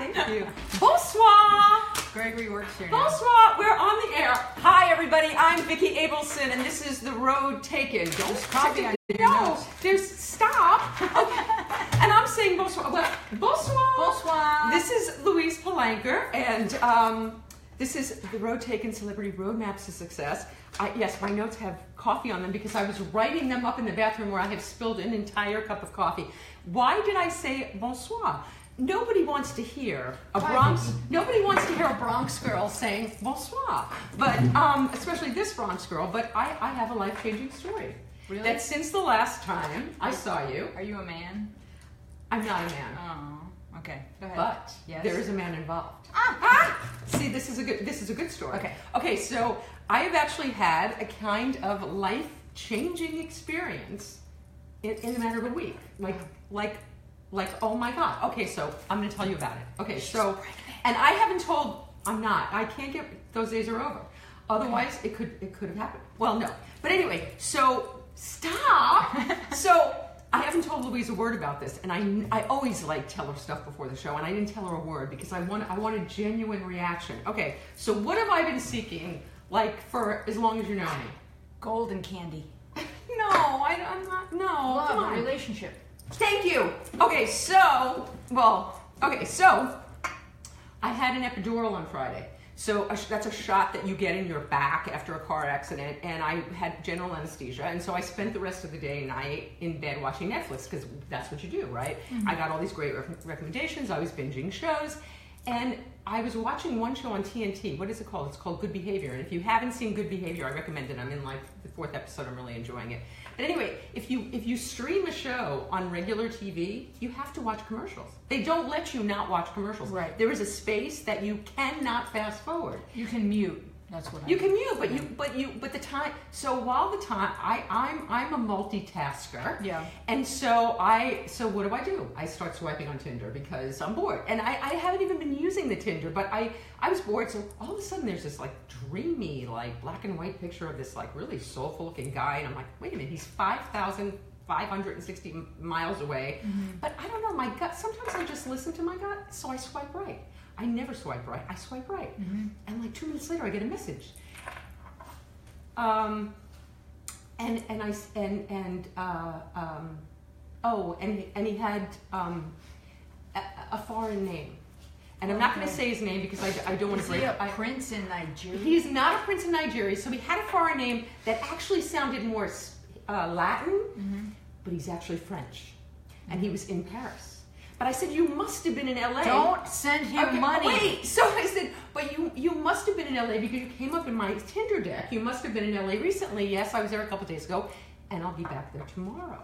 Thank you. Bonsoir. Gregory works here. now. Bonsoir. We're on the air. Hi, everybody. I'm Vicki Abelson, and this is the road taken. Don't coffee on your No, nose. there's stop. Okay. and I'm saying bonsoir. Well, bonsoir. Bonsoir. This is Louise Palanker, and um, this is the Road Taken Celebrity Roadmaps to Success. I, yes, my notes have coffee on them because I was writing them up in the bathroom where I have spilled an entire cup of coffee. Why did I say bonsoir? Nobody wants to hear a Bronx. Nobody wants to hear a Bronx girl saying bonsoir, but um, especially this Bronx girl. But I, I have a life-changing story. Really? That since the last time I saw you, Are you a man? I'm not a man. Oh, okay. Go ahead. But Yes. there is a man involved. Ah! ah! See, this is a good this is a good story. Okay. Okay, so I have actually had a kind of life changing experience in, in a matter of a week. Like like like oh my god. Okay, so I'm gonna tell you about it. Okay, so and I haven't told I'm not. I can't get those days are over. Otherwise it could it could have happened. Well no. But anyway, so stop. so I haven't told Louise a word about this, and I, I always like tell her stuff before the show, and I didn't tell her a word because I want I want a genuine reaction. Okay, so what have I been seeking like for as long as you know me? Golden candy. No, I, I'm not. No, come Love, on. a relationship. Thank you. Okay, so well, okay, so I had an epidural on Friday. So a sh- that's a shot that you get in your back after a car accident, and I had general anesthesia, and so I spent the rest of the day and night in bed watching Netflix because that's what you do, right? Mm-hmm. I got all these great rec- recommendations. I was binging shows, and I was watching one show on TNT. What is it called? It's called Good Behavior. And if you haven't seen Good Behavior, I recommend it. I'm in like the fourth episode. I'm really enjoying it. But anyway, if you if you stream a show on regular TV, you have to watch commercials. They don't let you not watch commercials. Right. There is a space that you cannot fast forward. You can mute. That's what I You can mute, but you but you but the time. So while the time I I'm I'm a multitasker. Yeah. And so I so what do I do? I start swiping on Tinder because I'm bored, and I, I haven't even been using the Tinder, but I I was bored. So all of a sudden there's this like dreamy like black and white picture of this like really soulful looking guy, and I'm like, wait a minute, he's five thousand. 560 miles away, mm-hmm. but I don't know. My gut. Sometimes I just listen to my gut, so I swipe right. I never swipe right. I swipe right, and like two minutes later, I get a message. Um, and and I and and uh, um, oh, and he, and he had um, a, a foreign name, and I'm not going to say his name because I, I don't want Is to he a I, prince in Nigeria? he's not a prince in Nigeria, so he had a foreign name that actually sounded more uh, Latin, Mm-hmm. but he's actually French, and he was in Paris. But I said, you must have been in LA. Don't send him Okay, money. Wait, so I said, but you you must have been in LA because you came up in my Tinder deck. You must have been in LA recently. Yes, I was there a couple days ago, and I'll be back there tomorrow.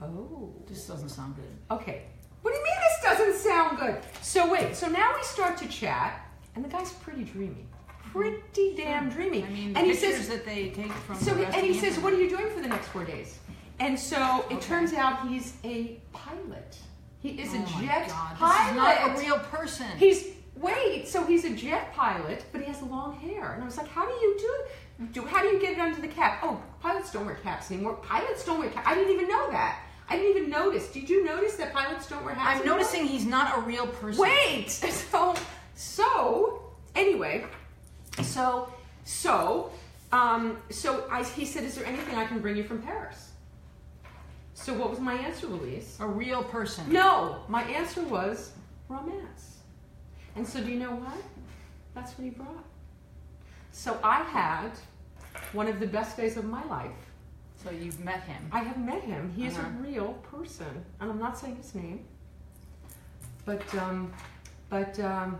Oh, This doesn't sound good. okay. What do you mean this doesn't sound good? So wait, so now we start to chat, and the guy's pretty dreamy, pretty damn dreamy. I mean, the and he pictures says, that they take from so the he, and he says, "What are you doing for the next four days?" And so it Okay. turns out he's a pilot. He is oh a jet pilot. Not a real person. He's wait, so he's a jet pilot, but he has long hair, and I was like, how do you do it? Do how do you get it under the cap? Oh, pilots don't wear caps anymore. Pilots don't wear caps. I didn't even know that. I didn't even notice. Did you notice that pilots don't wear hats? I'm anymore? noticing he's not a real person. Wait. So so anyway, so so um so I he said, is there anything I can bring you from Paris? So what was my answer, Louise? A real person. No, my answer was romance. And so, do you know what? That's what he brought. So, I had one of the best days of my life. So you've met him. I have met him. He is Uh-huh. a real person, and I'm not saying his name, but um, but um,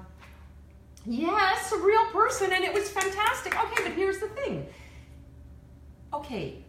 yes, a real person, and it was fantastic. Okay, but here's the thing. Okay,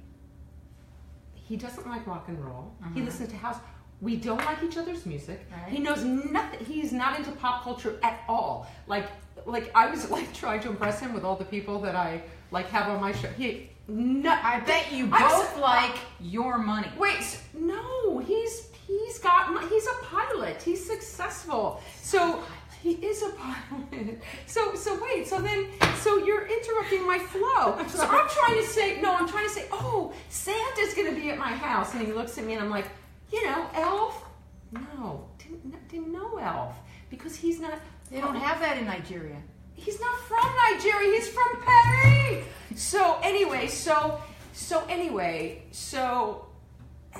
he doesn't like rock and roll. He Uh-huh. listens to house. We don't like each other's music. Right. He knows nothing. He's not into pop culture at all. Like, like I was like trying to impress him with all the people that I like have on my show. He, no, I bet you I'm both so- like your money. Wait, no, he's he's got he's a pilot. He's successful. So he is a pilot. So so wait, so then so you're interrupting my flow. So I'm trying to say no, I'm trying to say, "Oh, Santa's going to be at my house." And he looks at me and I'm like, "You know, elf?" No, didn't didn't know elf. because he's not. They don't have that in Nigeria. He's not from Nigeria. He's from Paris. So anyway, so so anyway, so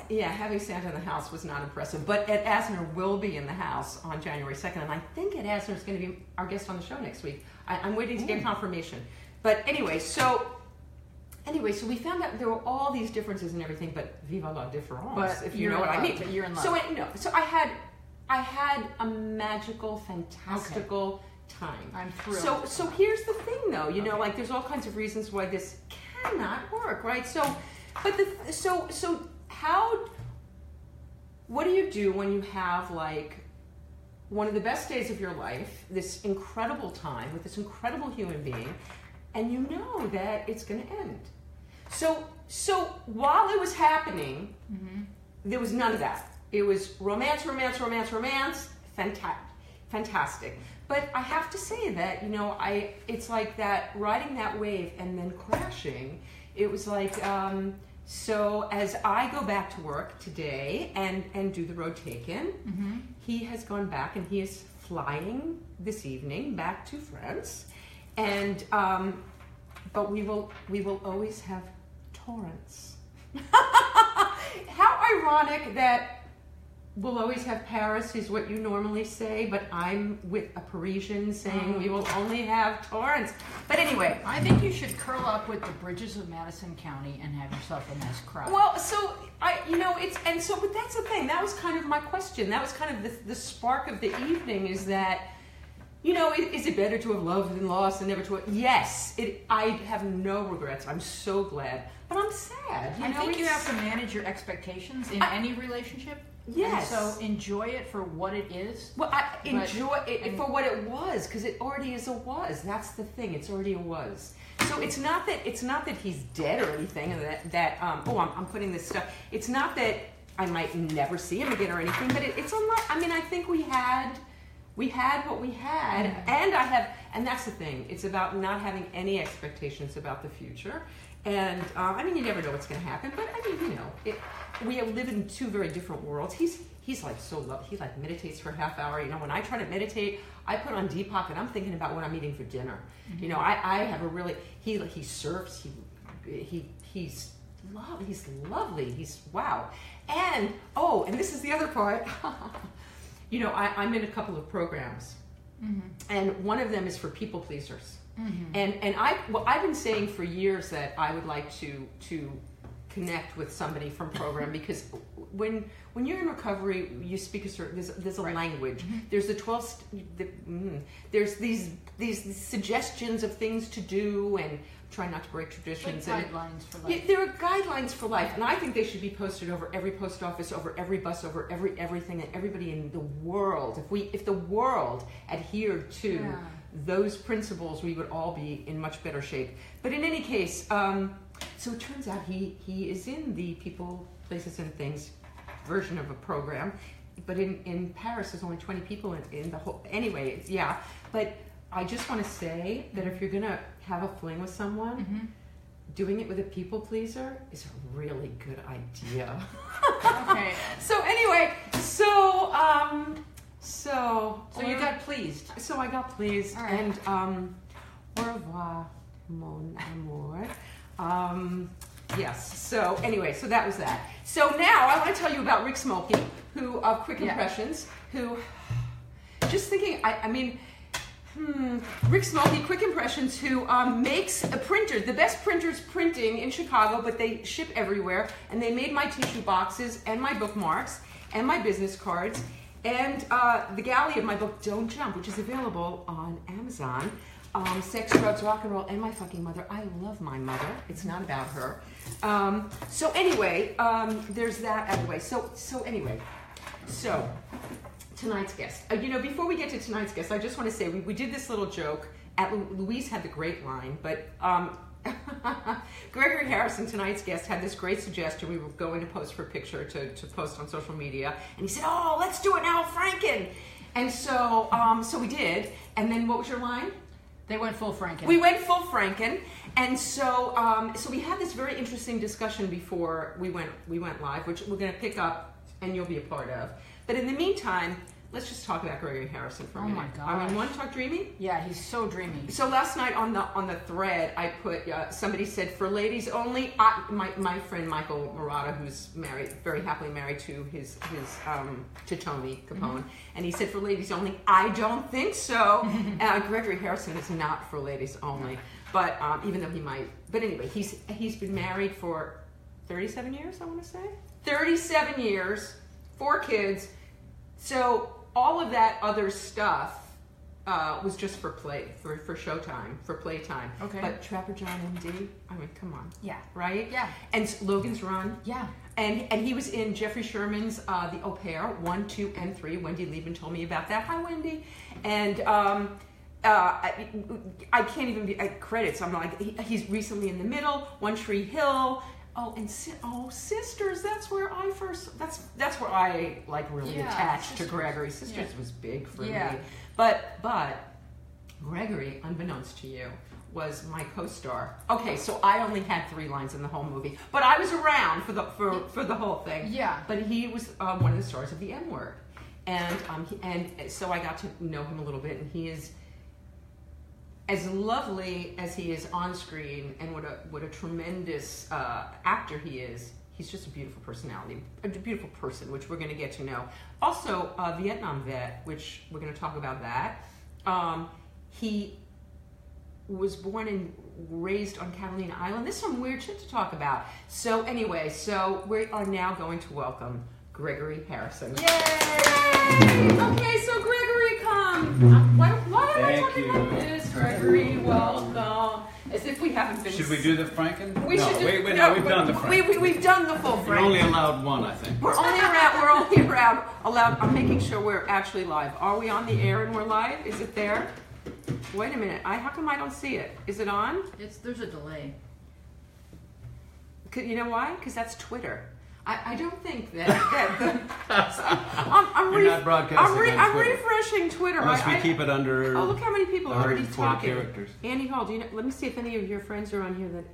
yeah, having Santa in the house was not impressive. But Ed Asner will be in the house on January second, and I think Ed Asner is going to be our guest on the show next week. I, I'm waiting to get confirmation. But anyway, so anyway, so we found out there were all these differences and everything, but viva la différence, But if you know what in I mean. but you're in love. So it, no, so I had I had a magical, fantastical time. I'm thrilled. So so here's the thing though, you know, like there's all kinds of reasons why this cannot work, right? So but the so so how what do you do when you have like one of the best days of your life, this incredible time with this incredible human being, and you know that it's going to end. So, so while it was happening, there was none of that. It was romance, romance, romance, romance, fantastic, fantastic. But I have to say that you know, I it's like that riding that wave and then crashing. It was like. Um, so as I go back to work today and and do the road taken, he has gone back and he is flying this evening back to France, and um, but we will we will always have Torrance. How ironic that we'll always have Paris is what you normally say, but I'm with a Parisian saying we will only have Torrance. But anyway, I think you should curl up with the bridges of Madison County and have yourself a nice cry. Well, so I, you know, it's and so, but that's the thing. That was kind of my question. That was kind of the, the spark of the evening. Is that, you know, is, is it better to have loved and lost and never to? have? Yes, it. I have no regrets. I'm so glad, but I'm sad. You I know, think you it's- have to manage your expectations in any relationship. Yes. And so enjoy it for what it is. Well, I enjoy it and- for what it was because it already is a was. That's the thing. It's already a was. So it's not that it's not that he's dead or anything, and that that um, oh I'm, I'm putting this stuff. It's not that I might never see him again or anything, but it, it's a lot. I mean, I think we had we had what we had, and I have, and that's the thing. It's about not having any expectations about the future. And uh, I mean, you never know what's going to happen, but I mean, you know, it, we live in two very different worlds. He's he's like so low. He like meditates for a half hour. You know, when I try to meditate, I put on Deepak and I'm thinking about what I'm eating for dinner. You know, I, I have a really he he surfs. He he he's love. He's lovely. He's wow. And oh, and this is the other part. you know, I, I'm in a couple of programs, and one of them is for people pleasers. And and I well, I've been saying for years that I would like to to connect with somebody from program because when when you're in recovery, you speak a certain there's there's a language. There's the twelve st- the, mm, there's these these suggestions of things to do and try not to break Like traditions and guidelines for yeah, there are guidelines for life, and I think they should be posted over every post office, over every bus, over every everything, and everybody in the world. If we, if the world adhered to Yeah. Those principles, we would all be in much better shape. But in any case, um, so it turns out he he is in the people, places, and things version of a program, but in in Paris, there's only 20 people in, in the whole. Anyway, it's, yeah, but. I just want to say that if you're gonna have a fling with someone, Mhm. doing it with a people pleaser is a really good idea. Okay. so anyway, so um, so So you got pleased. so I got pleased right. and um, au revoir, mon amour. Um, yes. So anyway, so that was that. So now I want to tell you about Rick Smokey, who of Quick Yeah. Impressions, who just thinking. I, I mean. Hmm. Rick Smokey, Quick Impressions, who um, makes a printer, the best printers printing in Chicago, but they ship everywhere. And they made my tissue boxes and my bookmarks and my business cards and uh, the galley of my book Don't Jump, which is available on Amazon. Um, Sex, drugs, rock and roll, and my fucking mother. I love my mother. It's not about her. Um, so anyway, um, there's that out of the way. So so anyway, so tonight's guest. Uh, you know, before we get to tonight's guest, I just want to say we, we did this little joke. At Louise had the great line, but um, Gregory Harrison, tonight's guest, had this great suggestion. We were going to post for a picture to, to post on social media, and he said, "Oh, let's do it now, Franken." And so, um, so we did. And then, what was your line? They went full Franken. We went full Franken, and so um, so we had this very interesting discussion before we went we went live, which we're going to pick up and you'll be a part of. But in the meantime, let's just talk about Gregory Harrison for a Oh minute. my I mean, want to talk dreamy? Yeah, he's so dreamy. So last night on the on the thread, I put uh, somebody said for ladies only. I, my my friend Michael Murata, who's married, very happily married to his his um, to Tony Capone, and he said for ladies only. I don't think so. uh, Gregory Harrison is not for ladies only, but um, even though he might. But anyway, he's he's been married for thirty seven years. I want to say thirty seven years, four kids. So all of that other stuff uh, was just for play, for, for showtime, for playtime. Okay. But Trapper John MD, I mean, come on, Yeah. right? Yeah. And Logan's Run. Yeah. And and he was in Jeffrey Sherman's uh, The Au Pair, one, two, and three. Wendy Lieben told me about that. Hi, Wendy. And um, uh, I, I can't even be credits. I'm like he, he's recently in the middle. One Tree Hill. Oh, and si- oh, sisters. That's where I first. That's that's where I like really Yeah, attached Sisters. to Gregory. Sisters Yeah. was big for Yeah. me. But but Gregory, unbeknownst to you, was my co-star. Okay, so I only had three lines in the whole movie, but I was around for the for, for the whole thing. Yeah. But he was um, one of the stars of the M Word, and um, he, and so I got to know him a little bit, and he is as lovely as he is on screen, and what a what a tremendous uh, actor he is. He's just a beautiful personality, a beautiful person, which we're going to get to know. Also, a Vietnam vet, which we're going to talk about that. Um, he was born and raised on Catalina Island. There's some weird shit to talk about. So anyway, so we are now going to welcome Gregory Harrison. Yay! Okay, so Gregory, come. Why, why am I Thank talking you. like this? Gregory, welcome. As if we haven't been. Should we do the Franken? We no, should do. wait, wait, no, no, we've done the Franken. we, we've done the full We're Frank. only allowed one, I think. We're only around. We're only around. Allowed. I'm making sure we're actually live. Are we on the air and we're live? Is it there? Wait a minute. I how come I don't see it? Is it on? It's there's a delay. 'Cause- You know why? Because that's Twitter. I, I don't think that. that the, so I'm, I'm, You're not broadcasting I'm, re- on I'm Twitter. refreshing Twitter. Unless we I, keep it under. Oh, look how many people are already 140 talking. characters. Andy Hall, do you know, let me see if any of your friends are on here. That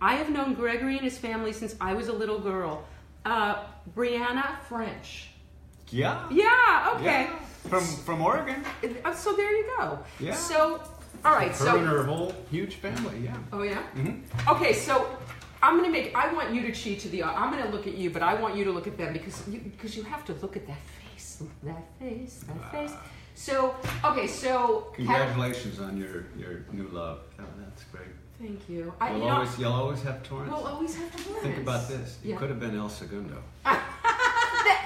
I have known Gregory and his family since I was a little girl. Uh, Brianna French. Yeah. Yeah. Okay. Yeah. From from Oregon. Uh, So there you go. Yeah. So, all right. Her So. and her whole huge family. Yeah. Oh yeah. Mhm. Okay, so I'm gonna make. I want you to cheat to the. I'm gonna look at you, but I want you to look at them because you because you have to look at that face, that face, that ah. face. So okay, so Congratulations on your your new love. Oh, that's great. Thank you. I, You'll you know, always you'll always have Torrance. we'll always have to Think about this. You Yeah. could have been El Segundo.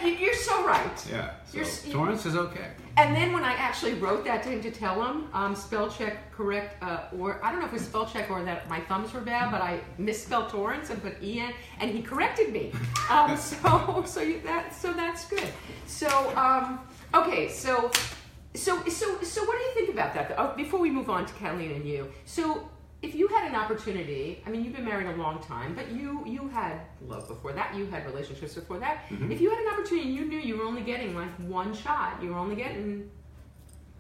You're so right. Yeah. So Torrance is okay. And then when I actually wrote that to him to tell him, um, spell check correct, uh, or I don't know if it was spell check or that my thumbs were bad, but I misspelled Torrance and put E N, and he corrected me. Um, so so you, that so that's good. So um, okay, so so so so what do you think about that? Oh, before we move on to Catalina and you, so if you had an opportunity, I mean, you've been married a long time, but you you had love before that, you had relationships before that. If you had an opportunity, and you knew you were only getting like one shot, you were only getting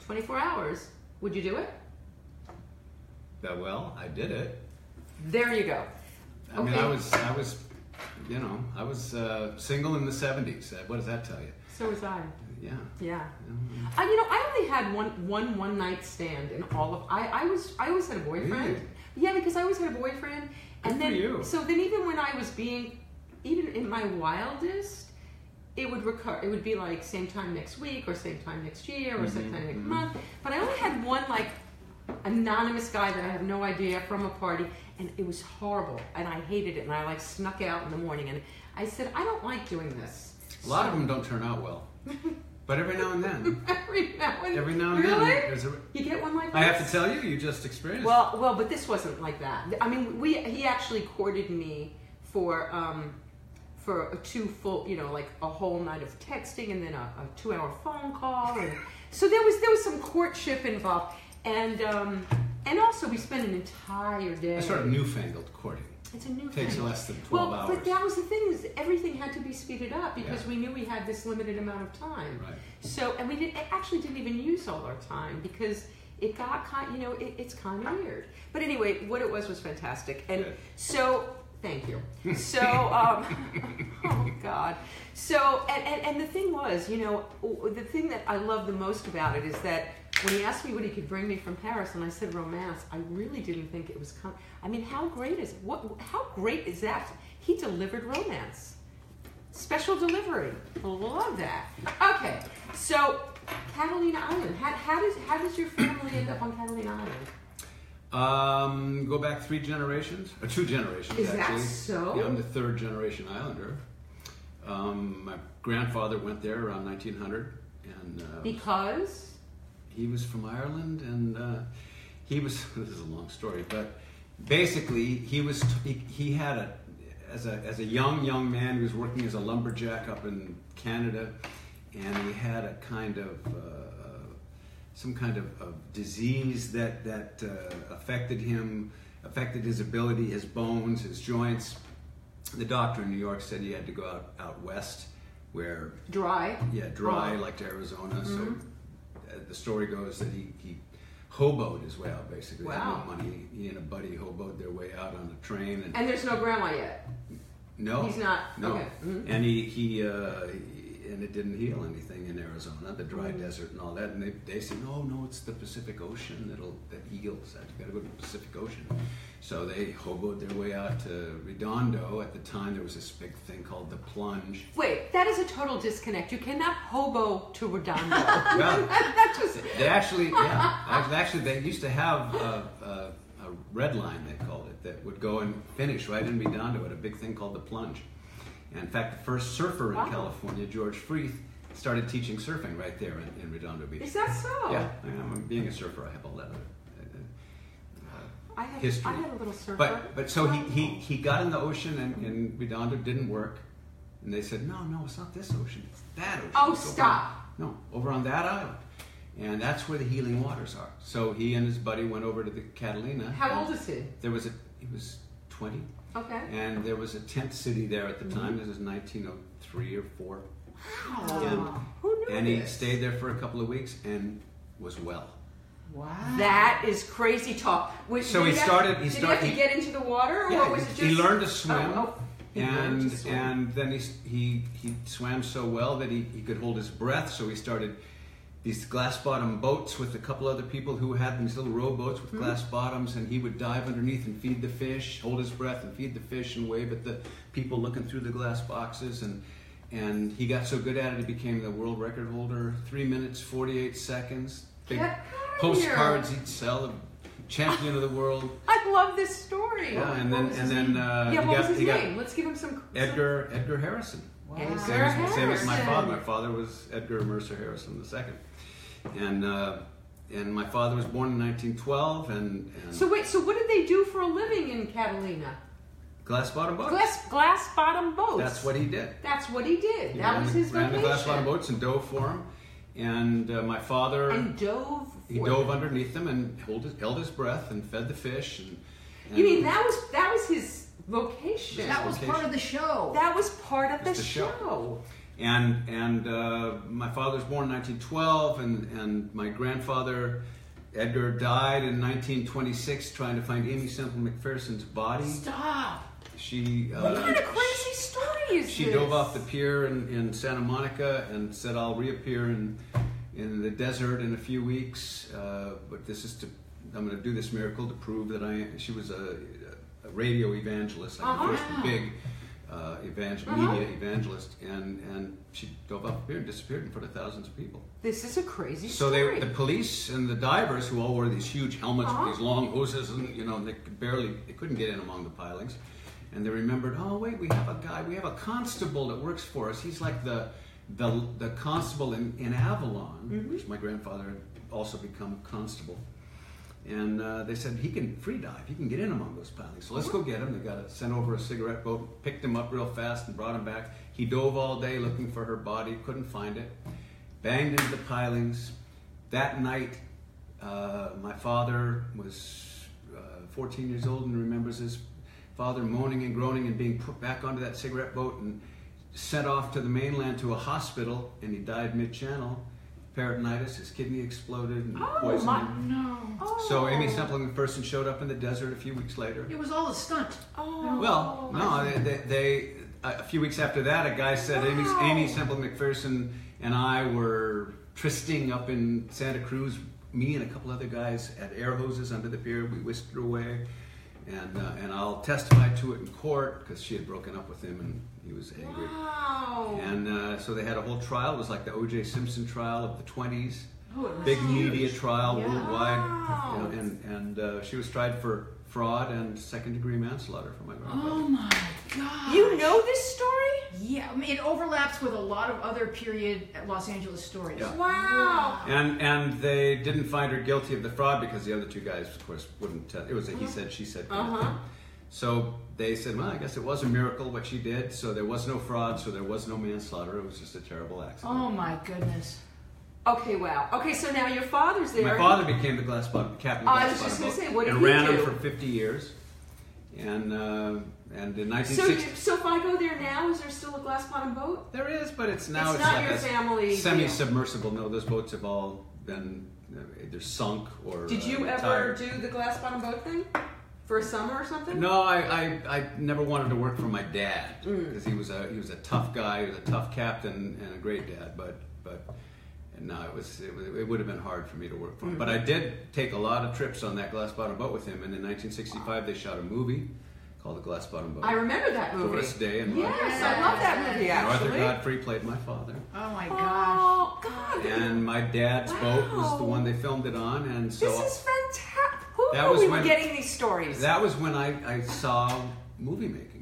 24 hours. Would you do it? That well, I did it. There you go. I mean, I was I was, you know, I was uh, single in the '70s. Uh, What does that tell you? So was I. Yeah. Yeah. Mhm. Uh, you know, I only had one one one night stand in all of. I I was I always had a boyfriend. Really? Yeah, because I always had a boyfriend, and Good then for you. so then even when I was being, even in my wildest, it would recur. It would be like same time next week or same time next year or same Mhm, time next mhm. month. But I only had one like anonymous guy that I have no idea from a party, and it was horrible, and I hated it, and I like snuck out in the morning, and I said I don't like doing this. A lot of them don't turn out well, but every now and then, every now and every now and really? then, there's a. You get one like that? I have to tell you, you just experienced. Well, well, but this wasn't like that. I mean, we he actually courted me for um, for a two full, you know, like a whole night of texting and then a, a two hour phone call, and so there was there was some courtship involved, and um, and also we spent an entire day. a sort of newfangled courting. It's a new Takes thing. less than 12 well, hours. but that was the thing is everything had to be speeded up because Yeah. we knew we had this limited amount of time. Right. So, and we did, actually didn't even use all our time because it got kind, you know, it, it's kind of weird. But anyway, what it was was fantastic. And Good. so, Thank you. So, um, oh God. So, and, and, and the thing was, you know, the thing that I love the most about it is that when he asked me what he could bring me from Paris, and I said romance, I really didn't think it was. Com- I mean, how great is what? How great is that? He delivered romance, special delivery. Love that. Okay, so Catalina Island. How, how does how does your family end up on Catalina Island? Um, go back three generations, or two generations Is that actually. so? Yeah, I'm the third generation Islander. Um, my grandfather went there around 1900, and uh, Because he was from Ireland, and uh, he was. This is a long story, but basically, he was. He, he had a as a as a young young man. He was working as a lumberjack up in Canada, and he had a kind of. Uh, some kind of, of disease that that uh, affected him, affected his ability, his bones, his joints. The doctor in New York said he had to go out out west, where dry. yeah, dry Oh. like to Arizona. So uh, the story goes that he, he hoboed his way out basically. Wow. no money. He and a buddy hoboed their way out on the train. And, And there's no grandma yet. no, He's not- No, okay. Mhm. and he he, uh, he- and it didn't heal anything in Arizona, the dry Mm. desert and all that. And they, they said, no, no, it's the Pacific Ocean that'll that heals. that. You got to go to the Pacific Ocean. So they hoboed their way out to Redondo. At the time, there was this big thing called the plunge. Wait, that is a total disconnect. You cannot hobo to Redondo. Well, that just They actually, yeah, actually, they used to have a red line, they called it, that would go and finish right in Redondo at a big thing called the plunge. And in fact, the first surfer in Wow. California, George Freeth, started teaching surfing right there in, in Redondo Beach. is that so? Yeah, I am. Being a surfer, I have all that. Uh, I had, History. I had a little surfer. but but so he, he, he got in the ocean and in Redondo didn't work, and they said no no it's not this ocean it's that ocean. Oh, It's over- stop. no over on that island, and that's where the healing waters are. So he and his buddy went over to the Catalina. How old is he? There was a he was twenty, Okay. and there was a tent city there at the Mm-hmm. time. This is nineteen oh three or four, Wow. Who knew and he this? stayed there for a couple of weeks and was well. Wow. That is crazy talk. Wait, So did he have- started- he Did started- he have to he- get into the water, or Yeah, was it just? he learned to swim, Oh, oh, he learned and to swim. and then he, he he swam so well that he, he could hold his breath. So he started these glass bottom boats with a couple other people who had these little rowboats with glass bottoms, and he would dive underneath and feed the fish, hold his breath and feed the fish, and wave at the people looking through the glass boxes. And and he got so good at it, he became the world record holder. Three minutes forty eight seconds. Big postcards he'd sell. The champion of the world. I love this story. Yeah, and What then was and his then name? uh, yeah, what got, was his name? Let's give him some. Edgar Edgar Harrison. Edgar Same as, same as my father. My father was Edgar Mercer Harrison the second, and uh, and my father was born in 1912, and, and So wait, so what did they do for a living in Catalina? glass bottom boats. Glass glass bottom boats. That's what he did. That's what he did. He that was the, his ran vocation. the glass bottom boats and dove for him, and uh, my father And dove. he for dove them. underneath them and held his, held his breath and fed the fish. And, and You mean that was that was his vocation? That was part of the show. That was part of the, the show. show. And and uh, my father was born in 1912, and and my grandfather Edgar died in 1926 trying to find Aimee Semple McPherson's body. Stop. She What uh, kind of crazy story is she this? dove off the pier in, in Santa Monica and said, "I'll reappear in in the desert in a few weeks." Uh, but this is to I'm going to do this miracle to prove that I. She was a, a radio evangelist, like Uh-huh. the first big uh, evangel- Uh-huh. media evangelist, and and she dove up here and disappeared in front of thousands of people. This is a crazy story. So story. they, the police and the divers, who all wore these huge helmets Uh-huh. with these long hoses, and you know they could barely, they couldn't get in among the pilings, and they remembered, oh wait, we have a guy, we have a constable that works for us. He's like the the, the constable in, in Avalon, Mm-hmm. which my grandfather had also become constable. And uh, they said he can free dive. He can get in among those pilings. So let's go get him. They got sent over a cigarette boat, picked him up real fast, and brought him back. He dove all day looking for her body, couldn't find it. Banged into the pilings. That night, uh, my father was uh, 14 years old and remembers his father moaning and groaning and being put back onto that cigarette boat and sent off to the mainland to a hospital. And he died mid-channel. Peritonitis. His kidney exploded and Oh, poisoned my- him. No. Oh. So Aimee oh. Semple McPherson showed up in the desert a few weeks later. It was all a stunt. Oh. Well, oh, no, they, they, they a few weeks after that, a guy said Aimee, Wow. Aimee Semple McPherson and I were trysting up in Santa Cruz. Me and a couple other guys had air hoses under the pier. We whisked her away, and uh, and I'll testify to it in court because she had broken up with him and he was angry. Wow. And uh, so they had a whole trial. It was like the O.J. Simpson trial of the 20s. Oh, it was Big huge. media trial Yeah. worldwide. Wow. You know, and and uh, she was tried for fraud and second degree manslaughter for my grandfather. Oh my god. You know this story? Yeah, I mean, it overlaps with a lot of other period Los Angeles stories. Yeah. Wow. And and they didn't find her guilty of the fraud because the other two guys, of course, wouldn't. Tell. It was a he said she said. kind Uh-huh. So they said, well, I guess it was a miracle what she did. So there was no fraud. So there was no manslaughter. It was just a terrible accident. Oh my goodness. Okay, wow. Okay, so now your father's there. My father became the glass bottom captain. Of Oh, I was just gonna say, what did and he ran do? them for 50 years. And uh, and in So, 1960, you, so if I go there now, is there still a glass bottom boat? there is, but it's now it's, it's, not like your a family. semi-submersible. No, those boats have all been uh, either sunk or. Did uh, you ever do the glass bottom boat thing for a summer or something? No, I, I, I never wanted to work for my dad Mm. because he was a he was a tough guy, he was a tough captain and a great dad. But but no, it was it, was, it would have been hard for me to work for him. But Mm. I did take a lot of trips on that glass bottom boat with him. And in 1965, they shot a movie called The Glass Bottom Boat. I remember that movie. Doris Day and Yes, Roger I love that movie And Arthur. Godfrey played my father. Oh my gosh. Oh God! And my dad's boat was the one they filmed it on. And so this is fantastic. Who That knew was we were when- getting these stories? That was when I, I saw movie making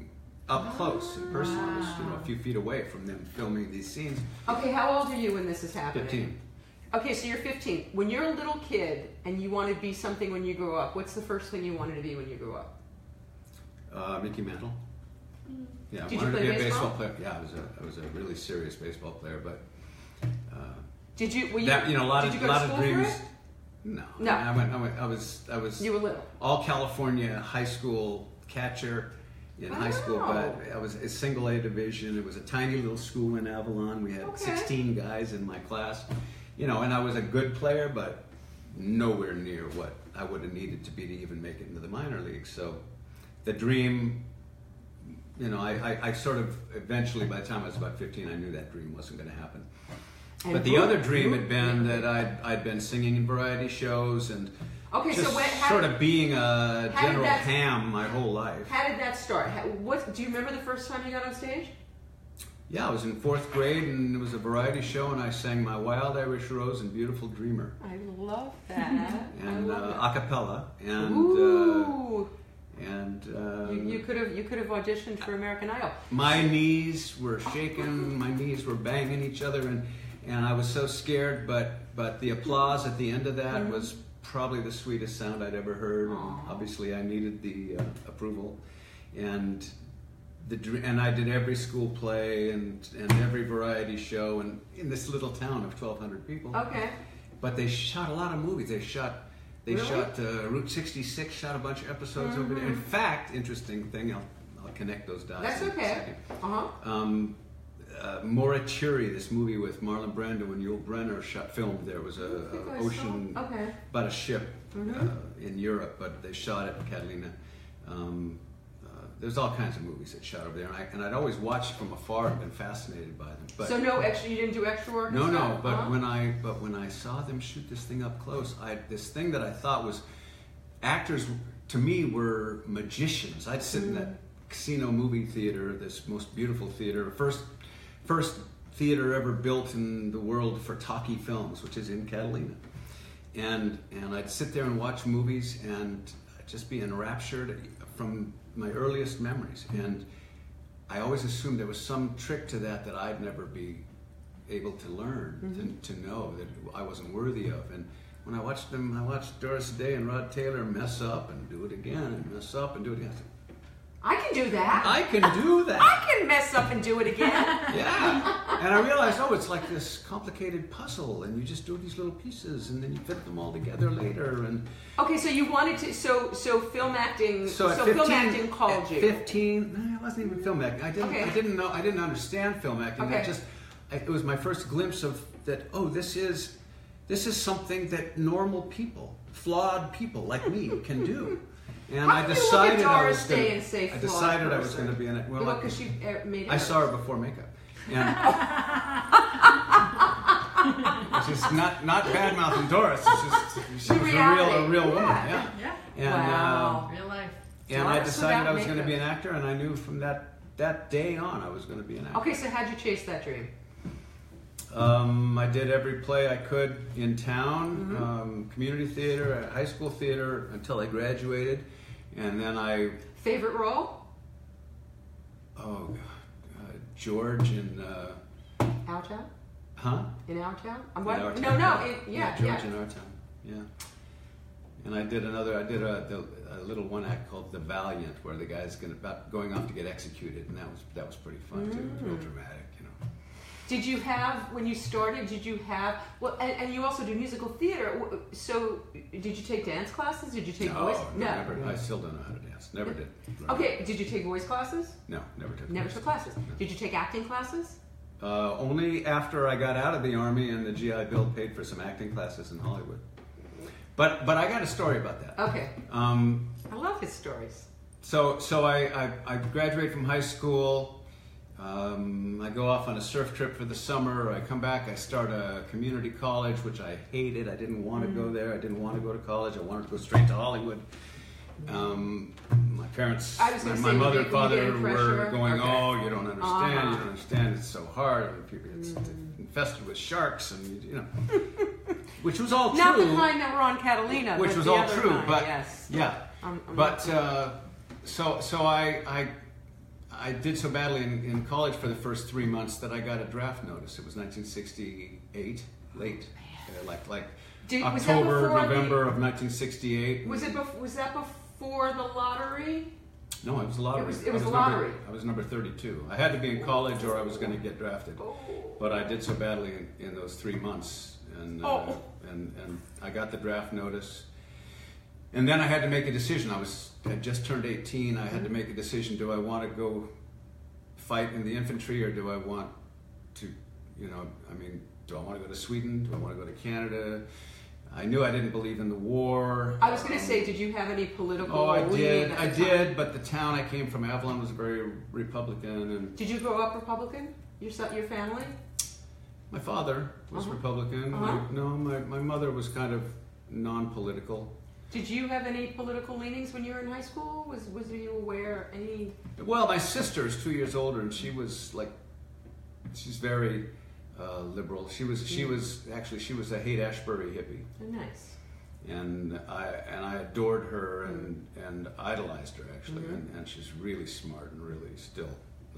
up close in person. I was you know, a few feet away from them filming these scenes. okay, how old are you when this is happening? 15. Okay, so you're 15. When you're a little kid and you want to be something when you grow up, what's the first thing you wanted to be when you grew up? Uh, Mickey Mantle. Yeah, I Did you wanted play to be a baseball? baseball player. Yeah, I was a, I was a really serious baseball player, but uh, Did you? Were you? that you know a lot did of you go lot of dreams. No, No. I went, I went. I was I was You were little. all California high school catcher in high school, but I was a single A division. It was a tiny little school in Avalon. We had Okay. 16 guys in my class, you know, and I was a good player, but nowhere near what I would have needed to be to even make it into the minor leagues. So the dream, you know, I, I, I sort of eventually, by the time I was about 15, I knew that dream wasn't going to happen. And but the who- other dream who- had been that I'd, I'd been singing in variety shows and Okay, just so when, how, sort of being a general that- ham my whole life. how did that start? How, what do you remember the first time you got on stage? Yeah, I was in fourth grade and it was a variety show and I sang my Wild Irish Rose and Beautiful Dreamer I love that. and I uh, love a cappella and uh, and uh, you, you could have you could have auditioned for American Idol. my knees were shaking, my knees were banging each other and and I was so scared but but the applause at the end of that Mhm. was probably the sweetest sound I'd ever heard and obviously I needed the uh, approval and the and I did every school play and and every variety show and in this little town of 1200 people Okay. but they shot a lot of movies they shot they Really? shot uh, Route 66 shot a bunch of episodes over there in Mhm. fact interesting thing I'll, I'll connect those dots That's okay. Uh huh. Um, uh, Morituri, this movie with Marlon Brando and Yul Brynner shot filmed there. It was a, a ocean Okay. about a ship Mhm. uh, in Europe, but they shot it in Catalina. Um, uh, there's all kinds of movies that shot over there, and, I, and I'd always watched from afar and been fascinated by them. But so no extra. You didn't do extra work. no, no. But Uh-huh. when I but when I saw them shoot this thing up close, I this thing that I thought was actors to me were magicians. I'd sit in that casino movie theater, this most beautiful theater, first first theater ever built in the world for talkie films, which is in Catalina. And and I'd sit there and watch movies and just be enraptured from my earliest memories. And I always assumed there was some trick to that that I'd never be able to learn, to, mm-hmm. to know that I wasn't worthy of. And when I watched them, I watched Doris Day and Rod Taylor mess up and do it again and mess up and do it again. I can do that. I can do that. I can mess up and do it again. Yeah. And I realized, oh, it's like this complicated puzzle, and you just do these little pieces, and then you fit them all together later. And okay, so you wanted to. So so film acting. so So, 15, film acting called you. 15, no, it wasn't even film acting. I didn't, Okay. I didn't know, I didn't understand film acting. I Okay. just, I, it was my first glimpse of that. Oh, this is, this is something that normal people, flawed people like me, can do. And How I can you decided look at I was Day gonna, and say I flawed decided I was going to be in it. Well, Well, I- because she uh, made I saw her before makeup. And which is not not bad mouthing Doris. It's just she The was a real reality. a real woman. Yeah. Yeah. Yeah. And Wow. uh, Real life. and I decided I was going to be an actor, and I knew from that that day on I was going to be an actor. Okay, so how'd you chase that dream? Um, I did every play I could in town, Mm-hmm. um, community theater, uh, high school theater until I graduated, and then I Favorite role? oh God, uh, George and uh, Our Town? huh? In Our Town? I'm In what? Our no, Town, no, it, yeah, George yeah. in our town, yeah. And I did another. I did a, a little one act called The Valiant, where the guy's gonna about going off to get executed, and that was that was pretty fun too. It was real Mm. dramatic. Did you have when you started? Did you have well? And, and you also do musical theater. So did you take dance classes? Did you take voice? no, never. I still don't know how to dance. Never did. Okay. Did you take voice classes? No, never took. Never took classes. No. Did you take acting classes? Uh, only after I got out of the army and the GI Bill paid for some acting classes in Hollywood. But but I got a story about that. Okay. Um, I love his stories. so so I, I, I graduate from high school. Um, I go off on a surf trip for the summer. I come back. I start a community college, which I hated. I didn't want to Mm. go there. I didn't want to go to college. I wanted to go straight to Hollywood. Um, my parents, my, my mother and father were going, Okay. "Oh, you don't understand. Uh-huh. You don't understand. It's so hard. It's infested with sharks, and you know." Which was all true. Not the kind that were on Catalina. which was all true, but yes. yeah. But uh, so so I I I did so badly in, in college for the first three months that I got a draft notice. It was 1968, late, uh, like like Did- was October before the- November of 1968. Was it? Bef- was that before the lottery? No, it was a lottery. It was- it I was a number- lottery. I was number 32. I had to be in college or I was going to get drafted. But I did so badly in, in those three months, and, uh, Oh. and and I got the draft notice. And then I had to make a decision. I was had just turned 18. I had to make a decision: Do I want to go fight in the infantry, or do I want to, you know, I mean, do I want to go to Sweden? Do I want to go to Canada? I knew I didn't believe in the war. I was going to say, did you have any political? Oh, I did. I did. But the town I came from, Avalon, was very Republican, and Did you grow up Republican? Your your family? my father was Uh-huh. Republican. Uh-huh. My- no, my, my mother was kind of non-political. Did you have any political leanings when you were in high school? Was was you aware any? Well, my sister is two years older, and she was like, she's very uh, liberal. She was she was actually she was a Haight Ashbury hippie, Oh, nice. and I and I adored her and and idolized her actually, Mhm. and, and she's really smart and really still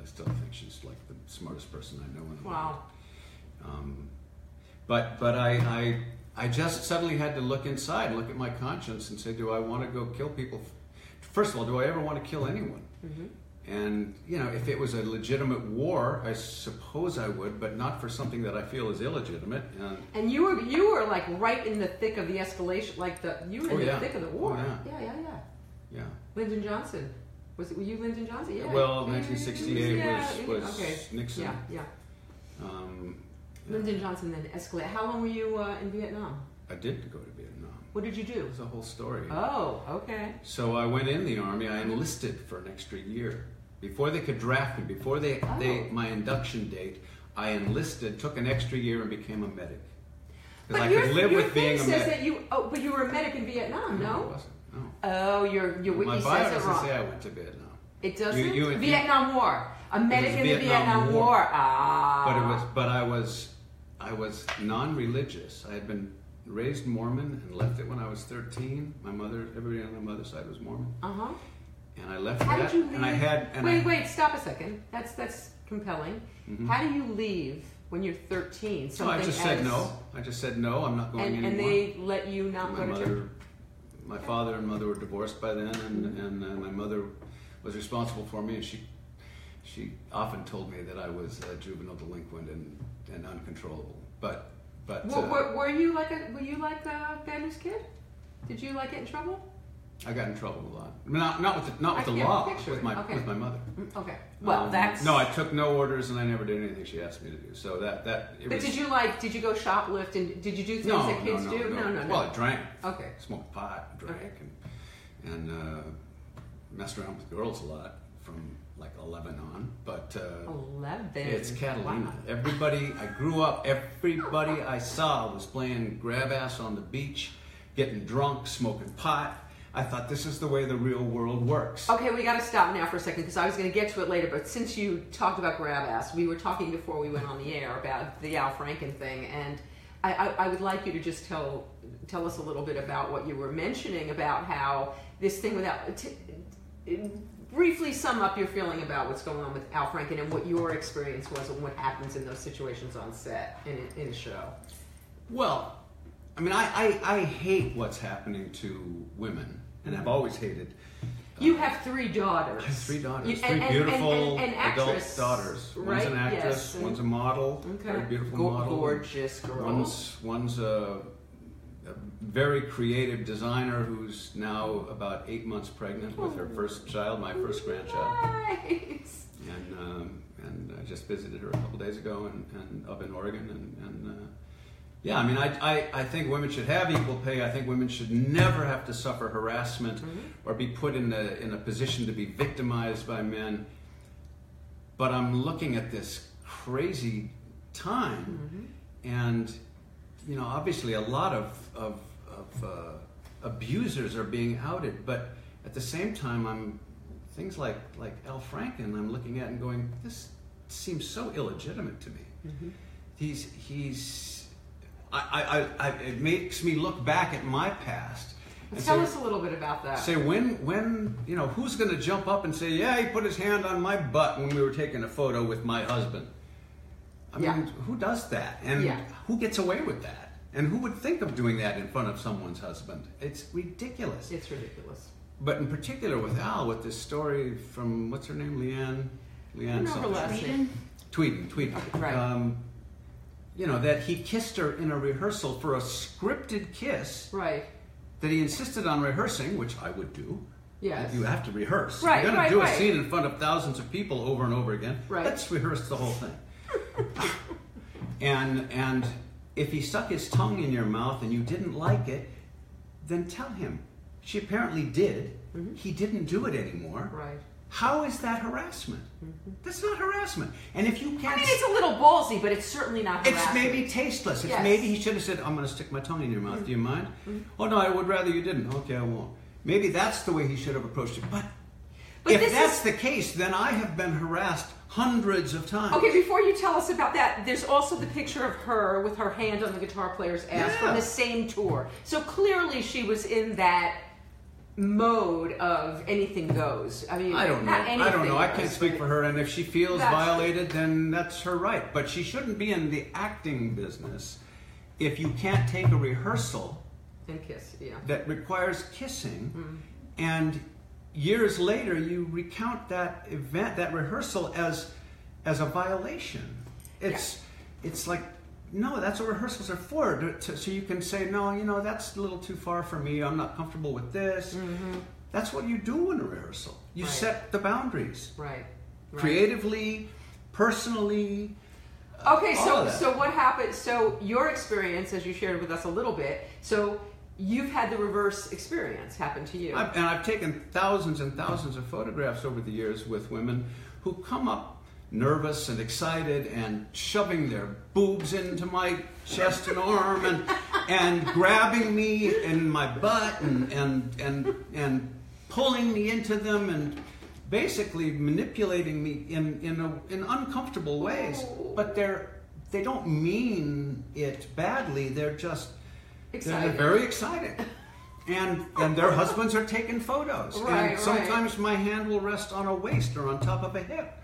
I still think she's like the smartest person I know in the world. Wow. Um, but but I, I I just suddenly had to look inside and look at my conscience and say, do I want to go kill people? First of all, do I ever want to kill anyone? hmm And you know, if it was a legitimate war, I suppose I would, but not for something that I feel is illegitimate. And And you were you were like right in the thick of the escalation, like the you were in Oh, the yeah. thick of the war. Oh, yeah. yeah, yeah, yeah. yeah, Lyndon Johnson. Was it? Were you Lyndon Johnson? Yeah. well, 1968 yeah, was was okay. Nixon. Yeah, yeah. Um, yeah. Lyndon Johnson then escalated. How long were you uh, in Vietnam? I did go to Vietnam. What did you do? It was a whole story. Oh, okay. So I went in the army. I enlisted for an extra year before they could draft me. Before they, they Oh. my induction date, I enlisted, took an extra year, and became a medic because I your, could live your with being a says medic. that you. Oh, but you were a medic in Vietnam, I no? wasn't. No. Oh, your your my wiki bio says it doesn't wrong. say I went to Vietnam, It doesn't. you- you- Vietnam War. A medic in the Vietnam Vietnam War. War. Ah. but it was. But I was, I was non-religious. I had been raised Mormon and left it when I was 13. My mother, everybody on my mother's side was Mormon, Uh huh. and I left How that. did you leave? and I had. And wait, I, wait, stop a second. That's that's compelling. Mhm. How do you leave when you're 13? So I just said no. I just said no. I'm not going And, anymore. and they let you not my go to church. my father and mother were divorced by then, and, Mm-hmm. and uh, my mother was responsible for me, and she she often told me that I was a juvenile delinquent and, and uncontrollable. But but Were, uh, were, were you like a were you like a bad kid? Did you like get in trouble? I got in trouble a lot. Not, not with the, not with I the law, with my Okay. with my mother. Okay. Well, Um, that's no. I took no orders, and I never did anything she asked me to do. So that that. It But was, did you like? Did you go shoplift and did you do things No, that kids no, no, do? no, No, no, no. Well, I drank, Okay. smoked pot, drank, Okay. and and uh, messed around with girls a lot from like eleven on. But uh, Eleven. It's Catalina. Wow. Everybody, I grew up, everybody I saw was playing grab ass on the beach, getting drunk, smoking pot. I thought this is the way the real world works. Okay, we got to stop now for a second because I was going to get to it later. But since you talked about grab ass, we were talking before we went on the air about the Al Franken thing, and I, I, I would like you to just tell tell us a little bit about what you were mentioning about how this thing without. T- briefly sum up your feeling about what's going on with Al Franken and what your experience was and what happens in those situations on set in a, in a show. Well, I mean, I, I, I hate what's happening to women, and I've always hated. Uh, you have three daughters. I have three daughters, You- three and- beautiful and- and adult actress, daughters. One's right? an actress, Yes, one's a model, Okay. very beautiful Go- model. Gorgeous girl. One's one's a very creative designer who's now about eight months pregnant with her first child, my first grandchild, Nice. and um, and I just visited her a couple days ago, and, and up in Oregon, and, and uh, yeah, I mean, I, I I think women should have equal pay. I think women should never have to suffer harassment or be put in a in a position to be victimized by men. But I'm looking at this crazy time, and you know, obviously, a lot of of, of uh, abusers are being outed, but at the same time, I'm things like like Al Franken. I'm looking at and going, this seems so illegitimate to me. He's he's. I, I, I, it makes me look back at my past Tell say, us a little bit about that. Say when when you know who's going to jump up and say yeah he put his hand on my butt when we were taking a photo with my husband. I mean Yeah. who does that and Yeah. who gets away with that and who would think of doing that in front of someone's husband? It's ridiculous. it's ridiculous. But in particular with Al, with this story from what's her name, Leeann, Leeann know her something. last Sweden? Tweeden, Tweeden. Right. Um, you know that he kissed her in a rehearsal for a scripted kiss Right. that he insisted on rehearsing, which I would do. Yes. You have to rehearse. Right, You're going right, to do right. a scene in front of thousands of people over and over again. Right. Let's rehearse the whole thing. and and if he stuck his tongue in your mouth and you didn't like it, then tell him. She apparently did. Mm-hmm. He didn't do it anymore. Right. How is that harassment? Mm-hmm. That's not harassment. And if you can't I mean, it's a little ballsy, but it's certainly not Harassment. it's maybe tasteless. It's Yes. maybe he should have said, "I'm going to stick my tongue in your mouth. Mm-hmm. Do you mind?" Oh no, I would rather you didn't. Okay, I won't. Maybe that's the way he should have approached it. But, But if that's is- the case, then I have been harassed hundreds of times. Okay, before you tell us about that, there's also the picture of her with her hand on the guitar player's ass Yeah. from the same tour. So clearly she was in that mode of anything goes. I mean, I don't know. I don't know. I can't speak for her, and if she feels violated, then that's her right. But she shouldn't be in the acting business if you can't take a rehearsal And kiss, yeah. that requires kissing, Mm-hmm. and years later you recount that event, that rehearsal as as a violation. It's it's like no, that's what rehearsals are for. to- to- so you can say no, you know that's a little too far for me. I'm not comfortable with this. That's what you do in a rehearsal. You Mm-hmm. Right. set the boundaries Right. right. creatively, personally. Okay, all so so what happened? So your experience, as you shared with us a little bit, so you've had the reverse experience happen to you. I've, and I've taken thousands and thousands of photographs over the years with women who come up nervous and excited and shoving their boobs into my chest and arm and and grabbing me in my butt and and and and pulling me into them and basically manipulating me in in a, in uncomfortable ways. Oh. But they're they don't mean it badly. They're just they're very excited and and their husbands are taking photos Right, and right. sometimes my hand will rest on a waist or on top of a hip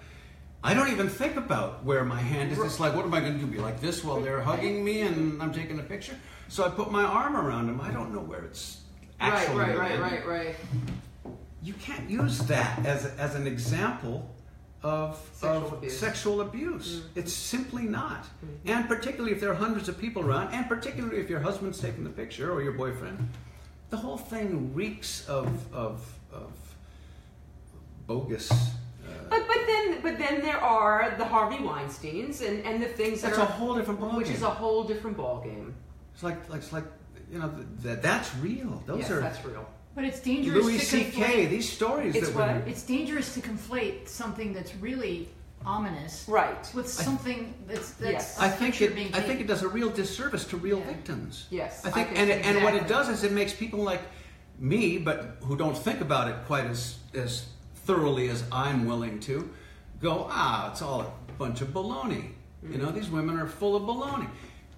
I don't even think about where my hand is. It's like, what am I going to do? Be like this while they're hugging me and I'm taking a picture? So I put my arm around them. I don't know where it's right, actually. right, right, in. right, right. You can't use that as, as an example of Sexual of abuse. sexual abuse. It's simply not. And particularly if there are hundreds of people around, and particularly if your husband's taking the picture or your boyfriend, the whole thing reeks of of of bogus. Uh, But but then but then there are the Harvey Weinstein's and, and the things that that's a whole different ballgame. which is a whole different ballgame. It's like, like it's like you know that that's real. Those yes, are that's real. But it's dangerous Louis to C.K. conflate. These stories It's that what? were It's dangerous to conflate something that's really ominous Right. with something that's that's Yes. a I think it. being I think it does a real disservice to real Yeah. victims. Yes, I I think, think and so, and what it does is it makes people like me, but who don't think about it quite as as thoroughly as I'm willing to, go ah, it's all a bunch of baloney. You know, these women are full of baloney,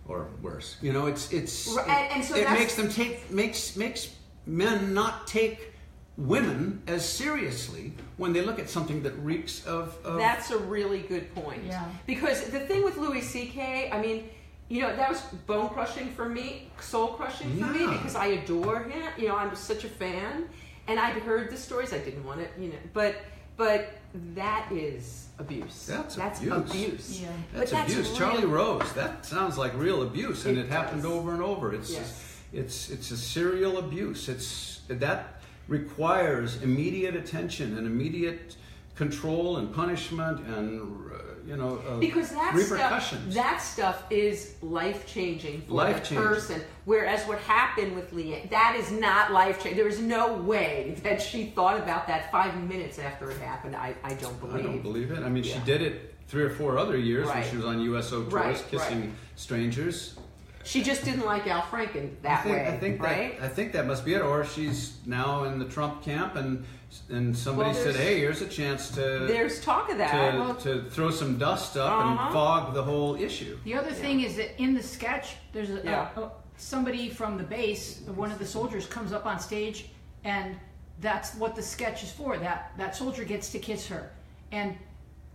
or worse. You know, it's it's Right, and- and so it makes them take makes makes men not take women as seriously when they look at something that reeks of, of That's a really good point. Yeah. Because the thing with Louis C.K., I mean, you know, that was bone crushing for me, soul crushing for me because I adore him. You know, I'm such a fan, and I'd heard the stories. I didn't want to, you know, but but that is abuse. That's that's abuse. abuse. Yeah. That's, that's abuse. real- Charlie Rose. That sounds like real abuse, and It it, happened over and over. It's Yes. It's it's a serial abuse. It's that requires immediate attention and immediate control and punishment and uh, you know uh, Because that repercussions. stuff, that stuff is life changing for Life-changing. the person. Whereas what happened with Leeann, that is not life changing. There is no way that she thought about that five minutes after it happened. I, I don't believe. I don't believe it. I mean, she did it three or four other years Right. when she was on USO tours, Right, kissing right. strangers. She just didn't like Al Franken that I think, way, I think right? that I think that must be it. Or she's now in the Trump camp, and and somebody Well, said, "Hey, here's a chance to." There's talk of that. to, Well- to throw some dust up Uh-huh. and fog the whole issue. The other thing is that in the sketch, there's a, Yeah. a- a- somebody from the base, one of the soldiers, comes up on stage, and that's what the sketch is for. That that soldier gets to kiss her, and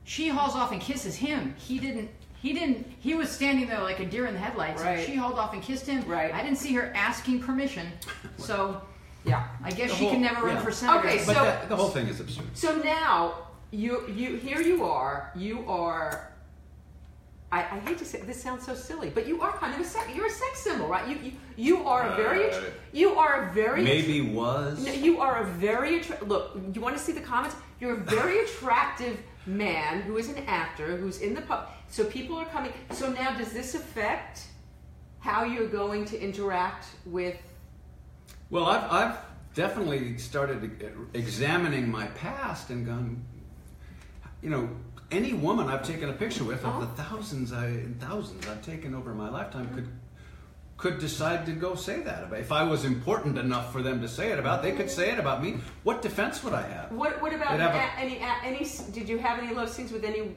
she hauls off and kisses him. He didn't. He didn't. He was standing there like a deer in the headlights. Right. She hauled off and kissed him. Right. I didn't see her asking permission, so yeah. I guess The she whole- can never run for senator. Okay, But So- that, the whole thing is absurd. So now you you here you are. You are. I, I hate to say this sounds so silly, but you are kind of a sex. You're a sex symbol, right? You you, you are a very Uh, you are a very Maybe was. No, you are a very attra- look. You want to see the comments? You're a very attractive man who is an actor who's in the pub. So people are coming. So now, does this affect how you're going to interact with? Well, I've, I've definitely started examining my past and gone, you know, any woman I've taken a picture with of the oh. thousands I thousands I've taken over my lifetime could could decide to go say that about. If I was important enough for them to say it about, they could say it about me. What defense would I have? What What about have a- a- any a- any? Did you have any love scenes with any?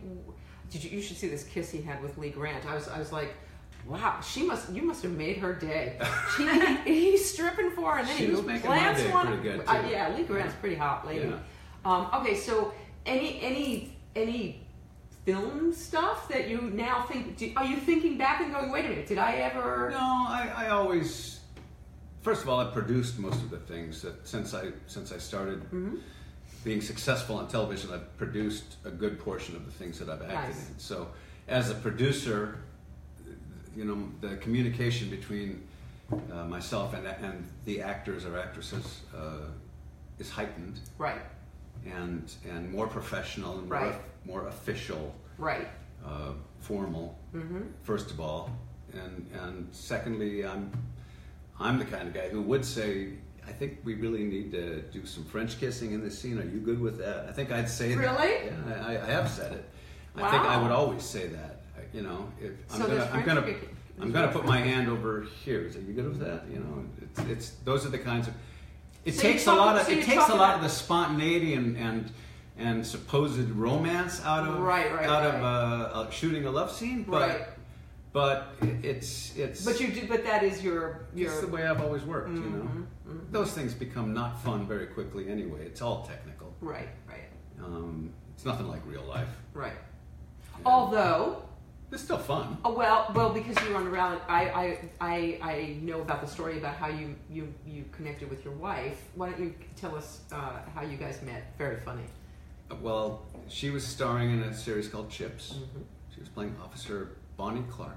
Did you? You should see this kiss he had with Lee Grant. I was I was like. Wow, she must. You must have made her day. She, he's stripping for her, and then She he was making my glance day one- good, Uh, yeah, Lee Grant's a pretty hot lady. Yeah. Um, okay, so any any any film stuff that you now think? Do, are you thinking back and going, wait a minute, did I ever? No, I, I always. First of all, I've produced most of the things that since I since I started Mm-hmm. Being successful on television. I've produced a good portion of the things that I've acted Nice. in. So, as a producer, you know, the communication between uh, myself and and the actors or actresses uh, is heightened Right, and and more professional and more Right. more official right. uh, formal. Mm-hmm. First of all, and and secondly, I'm I'm the kind of guy who would say, I think we really need to do some French kissing in this scene. Are you good with that? I think I'd say that. Really? Yeah, I, I have said it. Wow. I think I would always say that. You know, if I'm So gonna, I'm gonna, I'm gonna put my hand over here. Is are you good with that? You know, it's, it's those are the kinds of. It So takes a lot of so it takes a lot of the spontaneity and and and supposed romance out of Right, right, out right. of uh, uh, shooting a love scene, but. But it's it's But you do. But that is your your. it's the way I've always worked. You know, Mhm, those things become not fun very quickly anyway. It's all technical. Right, right, Um, it's nothing like real life. right. you know. Although, it's still fun. oh, well, well, because you were on the rally, I, I, I, I know about the story about how you, you, you connected with your wife. Why don't you tell us uh, how you guys met? Very funny. Well, she was starring in a series called Chips. Mhm. She was playing Officer Bonnie Clark,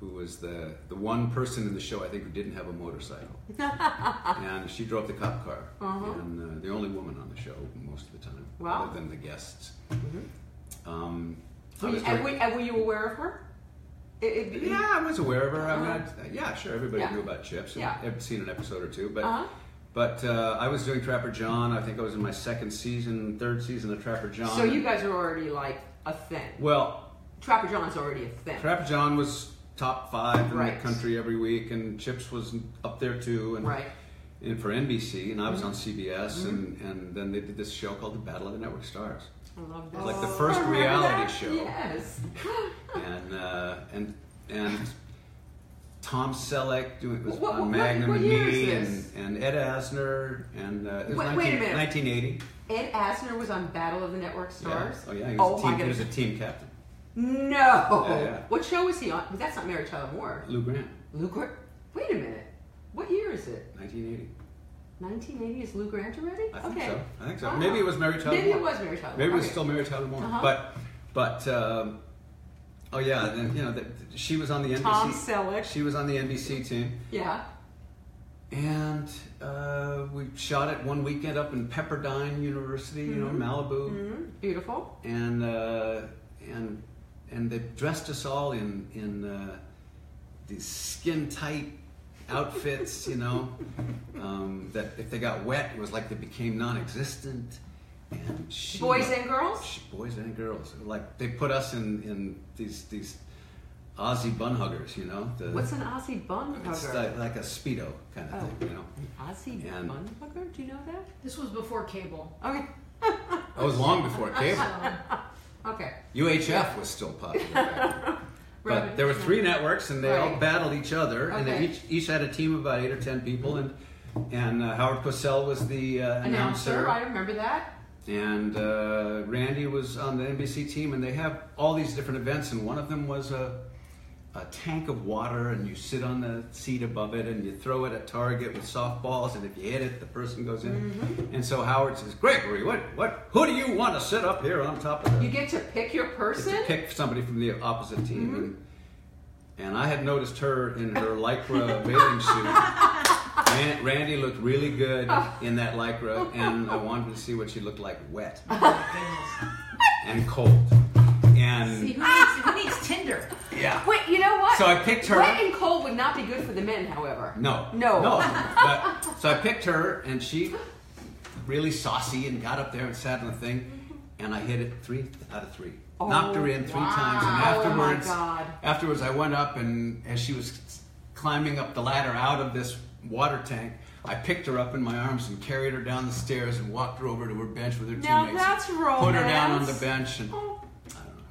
who was the the one person in the show I think who didn't have a motorcycle, and she drove the cop car, Uh-huh. and uh, the only woman on the show most of the time, Wow. other than the guests. Mhm. Um, Were you, and, were, and were you aware of her? It- it- yeah, I was aware of her. I mean, I, yeah, sure, everybody Yeah. knew about Chips. and Yeah. I've seen an episode or two, but Uh-huh. but uh, I was doing Trapper John. I think I was in my second season, third season of Trapper John. So you guys are already like a thing. well, Trapper John's already a thing. Trapper John was top five in Right. the country every week, and Chips was up there too. And, right. and for NBC, and I was on Mm-hmm. CBS, and, and then they did this show called The Battle of the Network Stars, I love this. Like the Oh, first remember reality that? show. Yes. and uh, and and Tom Selleck doing was What- on what- Magnum what and Me, and, and Ed Asner, and uh, it was Wait- wait a 19, minute. 1980. Ed Asner was on Battle of the Network Stars. Yeah. Oh yeah, he Oh, was, my a team, he was a team captain. No. Yeah, yeah. What show was he on? But that's not Mary Tyler Moore. Lou Grant, Lou Grant. Wait a minute. What year is it? 1980. 1980 is Lou Grant already? I think okay. so. I think so. Wow. Maybe it was Mary Tyler Maybe Moore. it was Mary Tyler. Maybe it was Okay. still Mary Tyler Moore. Uh-huh. But but um, oh yeah, then you know that she was on the NBC. Tom Selleck. She was on the NBC team, Yeah. and uh, we shot it one weekend up in Pepperdine University, you know, Malibu, hmm Beautiful. and uh, and and they dressed us all in in uh, these skin tight outfits, you know, um, that if they got wet, it was like they became non-existent. And she, Boys and girls? Sh- boys and girls. Like they put us in in these these Aussie bun huggers, you know. The, What's an Aussie bun it's hugger? like, like a speedo kind of Oh. thing, you know. An Aussie And- bun hugger? Do you know that? This was before cable. Okay. That was long before cable. Okay. UHF was still popular. But Right. there were three networks, and they all battled each other, and they each each had a team of about eight or ten people, and and uh, Howard Cosell was the uh, Announcer. I remember that. and uh, Randi was on the NBC team, and they have all these different events, and one of them was a, a tank of water, and you sit on the seat above it, and you throw it at target with softballs, and if you hit it, the person goes in. Mm-hmm. And so Howard says, "Gregory, what, what, who do you want to sit up here on top of the?" You get to pick your Get person? to pick somebody from the opposite team, Mm-hmm. and, and I had noticed her in her lycra bathing suit. Ran- Randi looked really good in that lycra, and I wanted to see what she looked like wet and cold. See, who needs, who needs Tinder? yeah, Wait, you know what? So I picked her. Wet and cold would not be good for the men, however. no, No. no. But so I picked her, and she really saucy and got up there and sat on the thing, and I hit it three out of three. Oh, Knocked her in three times, and Oh, oh my afterwards, God. afterwards I went up and as she was climbing up the ladder out of this water tank, I picked her up in my arms and carried her down the stairs and walked her over to her bench with her Now teammates. that's Put her down on romance. the bench and Oh.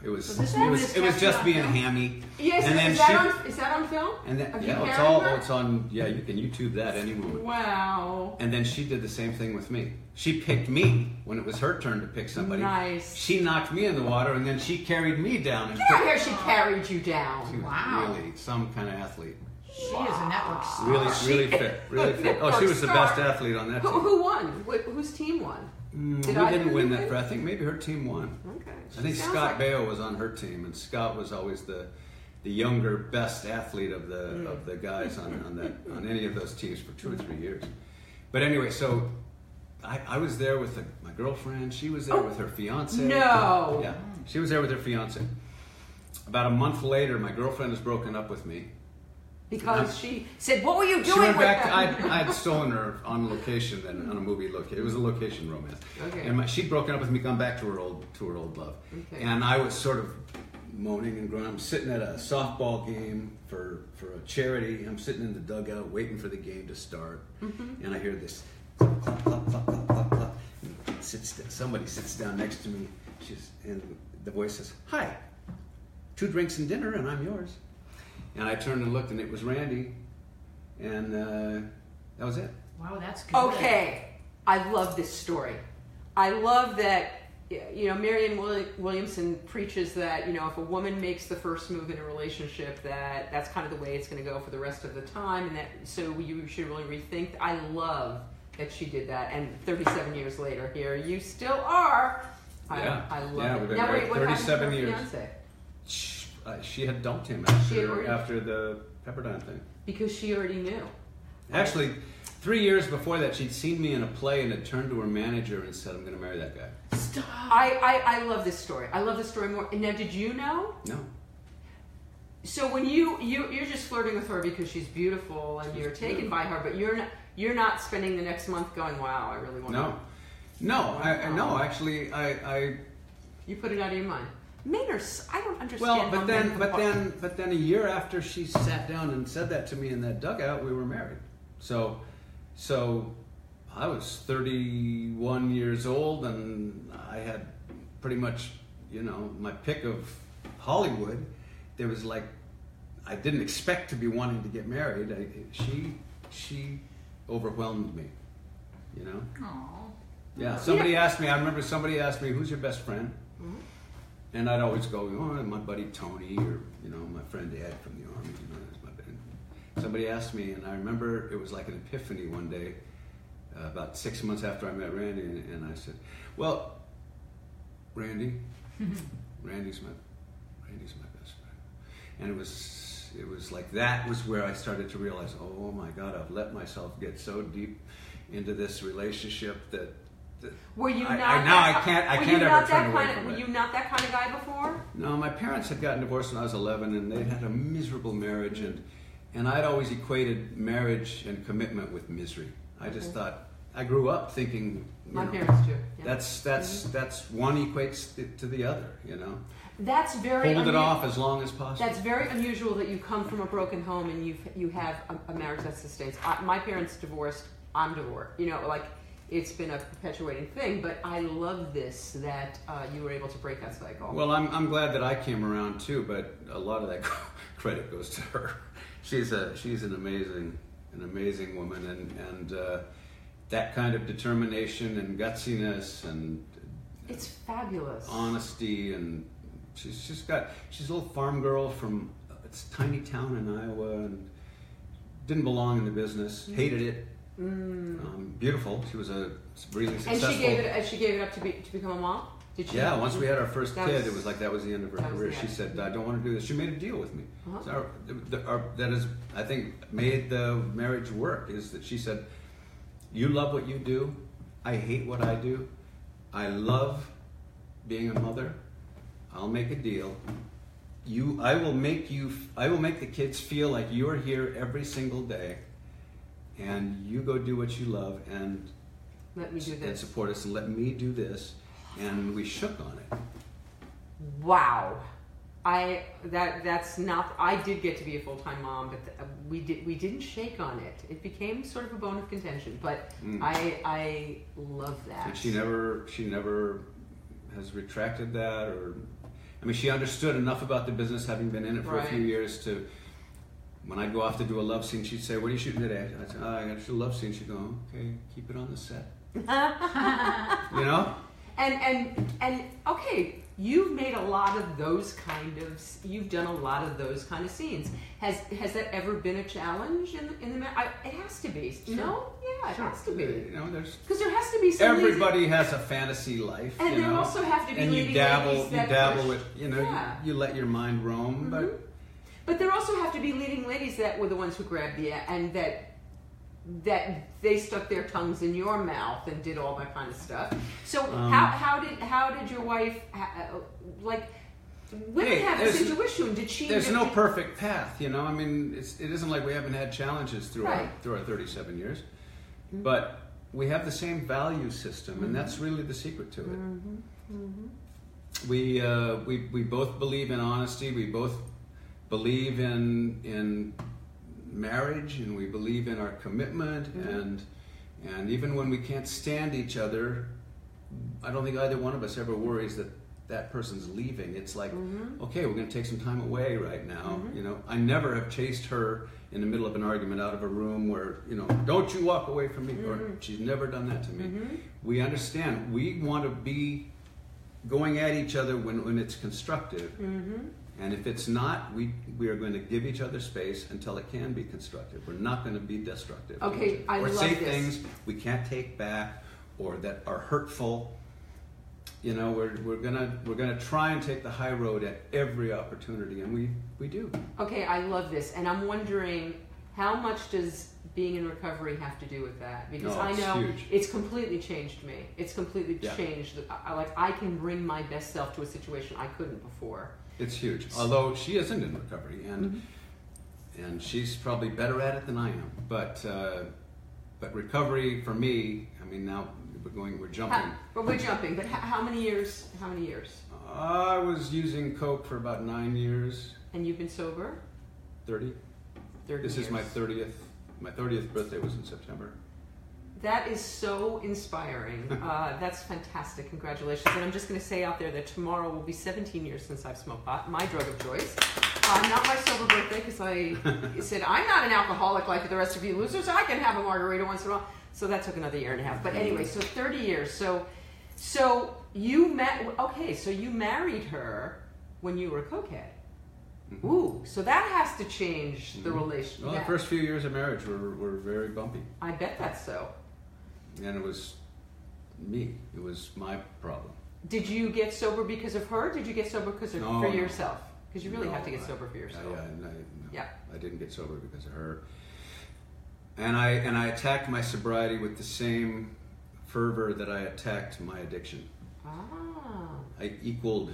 I don't know, it was So it was it was just being film? hammy. Yes, and then is, she that on, is that on film? and then yeah, it's all her? it's on yeah, you can YouTube that any moment. Wow. And then she did the same thing with me. She picked me when it was her turn to pick somebody. Nice. She knocked me in the water, and then she carried me down. And Get out here, she carried you she down. was Wow. really some kind of athlete. She is a network star. Really, She- really fit. Really fit. Oh, she was the best athlete on that Who, team. who won? Wh- whose team won? Mm, Did we I didn't win that. For, I think maybe her team won. Okay. I think Scott like- Baio was on her team, and Scott was always the the younger, best athlete of the Mm. of the guys on, on that on any of those teams for two or three years. But anyway, so I, I was there with the, my girlfriend. She was there Oh, with her fiance. no. Yeah, she was there with her fiance. About a month later, my girlfriend has broken up with me. Because she said, "What were you doing She went with back. them?" I I'd stolen her on location then on a movie location. It was a location romance. Okay. And my, she'd broken up with me, gone back to her old to her old love. Okay. And I was sort of moaning and groaning. I'm sitting at a softball game for for a charity. I'm sitting in the dugout waiting for the game to start, Mm-hmm. and I hear this clap clap clap clap clap clap clap. Sits somebody sits down next to me. She's and the voice says, "Hi, two drinks and dinner, and I'm yours." And I turned and looked, and it was Randi, and uh, that was it. Wow, that's good. Okay, I love this story. I love that. You know, Marianne Williamson preaches that you know if a woman makes the first move in a relationship, that that's kind of the way it's going to go for the rest of the time, and that so you should really rethink. I love that she did that, and 37 years later, here you still are. I, Yeah. I love Yeah, it. we've been now, married wait, what happened to 37 years. fiance? Uh, she had dumped him after, already- after the Pepperdine thing. Because she already knew. Actually, three years before that, she'd seen me in a play and had turned to her manager and said, "I'm going to marry that guy." Stop. I, I, I love this story. I love this story more. Now, did you know? No, So when you you you're just flirting with her because she's beautiful and you're taken by her, but you're not you're not spending the next month going, "Wow, I really want no, to." no. I, I no. Actually, I, I You put it out of your mind. Men are. s- I don't understand. well, but men then, can but part- then, but then, a year after she sat down and said that to me in that dugout, we were married. So, so I was 31 years old, and I had pretty much, you know, my pick of Hollywood. There was like, I didn't expect to be wanting to get married. I, she, she overwhelmed me. You know. Aw. Yeah. Somebody asked me. I remember somebody asked me, "Who's your best friend?" And I'd always go, "Oh, my buddy Tony, or you know, my friend Ed from the army." You know, that's my. Somebody asked me, and I remember it was like an epiphany one day, uh, about six months after I met Randi, and, and I said, "Well, Randi, Randi's my, Randi's my best friend," and it was, it was like that was where I started to realize, "Oh my God, I've let myself get so deep into this relationship that." Were you I- not? I- now I that- can't- I can't ever turn that away of, it. Were you not that kind of guy before? No, my parents had gotten divorced when I was 11, and they had a miserable marriage, and and I'd always equated marriage and commitment with misery. I just Okay. thought I grew up thinking My know, parents too. yeah. that's that's mm-hmm. that's one equates to, to the other. You know, That's very. hold it off as long as possible. That's very unusual that you come from a broken home and you you have a, a marriage that sustains. I, my parents divorced. I'm divorced. You know, like it's been a perpetuating thing. But I love this that uh, you were able to break that cycle. Well, I'm, I'm glad that I came around too, but a lot of that credit goes to her. She's a she's an amazing an amazing woman, and and uh, that kind of determination and gutsiness and it's fabulous. honesty, and she's just got she's a little farm girl from it's a tiny town in Iowa, and didn't belong in the business, hated it. Mm. Um, beautiful. She was a really successful. And she gave it. And she gave it up to be to become a mom. Did she? Yeah, once we had our first That kid, was- it was like that was the end of her career. She said, "I don't want to do this." She made a deal with me. Uh-huh. So our, the, our, that is, I think, made the marriage work. Is that she said, "You love what you do. I hate what I do. I love being a mother. I'll make a deal. You, I will make you. I will make the kids feel like you're here every single day, and you go do what you love and." Let me do this and support us and let me do this and we shook on it Wow. I that that's not. I did get to be a full time mom, but uh, we did we didn't shake on it. It became sort of a bone of contention. But Mm. I I love that. and she never she never has retracted that or i mean she understood enough about the business having been in it for a few years to when I'd go off to do a love scene, she'd say, "What are you shooting today?" I'd say, oh, "I got to shoot a love scene." She'd go, "Okay, keep it on the set." you know? And and and okay, you've made a lot of those kind of. You've done a lot of those kind of scenes. Has has that ever been a challenge in the, in the? I, it has to be. Sure. No, yeah, it has to be. You know, there's Because there has to be some. leading- everybody has a fantasy life, And you there know. also have to be and you dabble, you dabble push- with, you know, Yeah. you, you let your mind roam, but Mhm. But there also have to be leading ladies that were the ones who grabbed you and that that they stuck their tongues in your mouth and did all that kind of stuff. So Um, how, how did how did your wife uh, like women Hey, have there's- this intuition? Did she? There's did- no did- perfect path, you know. I mean, it's, it isn't like we haven't had challenges through our through our 37 years, Mhm. but we have the same value system, Mhm. and that's really the secret to it. Mhm, mhm. We uh, we we both believe in honesty. We both believe in in marriage, and we believe in our commitment, Mhm. and and even when we can't stand each other, I don't think either one of us ever worries that that person's leaving. It's like Mhm. okay, we're going to take some time away right now. Mhm. You know, I never have chased her in the middle of an argument out of a room where, you know, don't you walk away from me. Or Mhm. she's never done that to me. Mhm. We understand. We want to be going at each other when, when it's constructive. And if it's not, we, we are going to give each other space until it can be constructive. We're not going to be destructive. Okay, I or love say this. things we can't take back or that are hurtful. you know, we're, we're gonna we're gonna try and take the high road at every opportunity, and we we do. Okay, I love this, and I'm wondering how much does being in recovery have to do with that? Because No, I know huge. it's completely changed me. It's completely Yeah. changed. I- like I can bring my best self to a situation I couldn't before. It's huge. Although she isn't in recovery, and Mm-hmm. and she's probably better at it than I am. But uh, but recovery for me, I mean, now we're going, we're jumping. How, but we're jumping. But how, how many years? How many years? I was using coke for about nine years, And you've been sober? thirty. Thirty This years. is my thirtieth. My thirtieth birthday was in September. That is so inspiring. Uh, that's fantastic. Congratulations. And I'm just going to say out there that tomorrow will be 17 years since I've smoked pot, my drug of choice. Uh, not my sober birthday because I said I'm not an alcoholic like the rest of you losers. I can have a margarita once in a while. So that took another year and a half. But anyway, so 30 years. So, so you met. Okay, so you married her when you were a cokehead. Ooh, so that has to change the relationship. Well, the first few years of marriage were, were very bumpy, I bet that's so. And it was me. It was my problem. Did you get sober because of her? Did you get sober because of No, for yourself? Because you really No, have to get I- sober for yourself. Yeah, yeah, no, no. Yeah. I didn't get sober because of her. And I and I attacked my sobriety with the same fervor that I attacked my addiction. Ah, I equaled.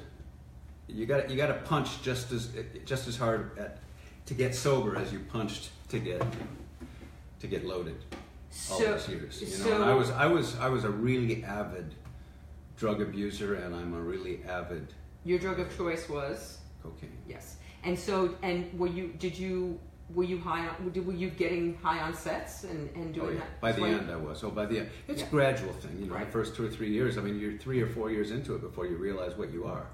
You got you got to punch just as just as hard at to get sober as you punched to get to get loaded. All so those years, you know. so and I was I was I was a really avid drug abuser, and I'm a really avid your drug of choice was cocaine. yes. And so and were you? Did you? Were you high on? Did, were you getting high on sets and and Oh, doing yeah. that? By the end, I was. Oh, by the end, it's Yeah. a gradual thing. You know, Right. the first two or three years. I mean, you're three or four years into it before you realize what you are.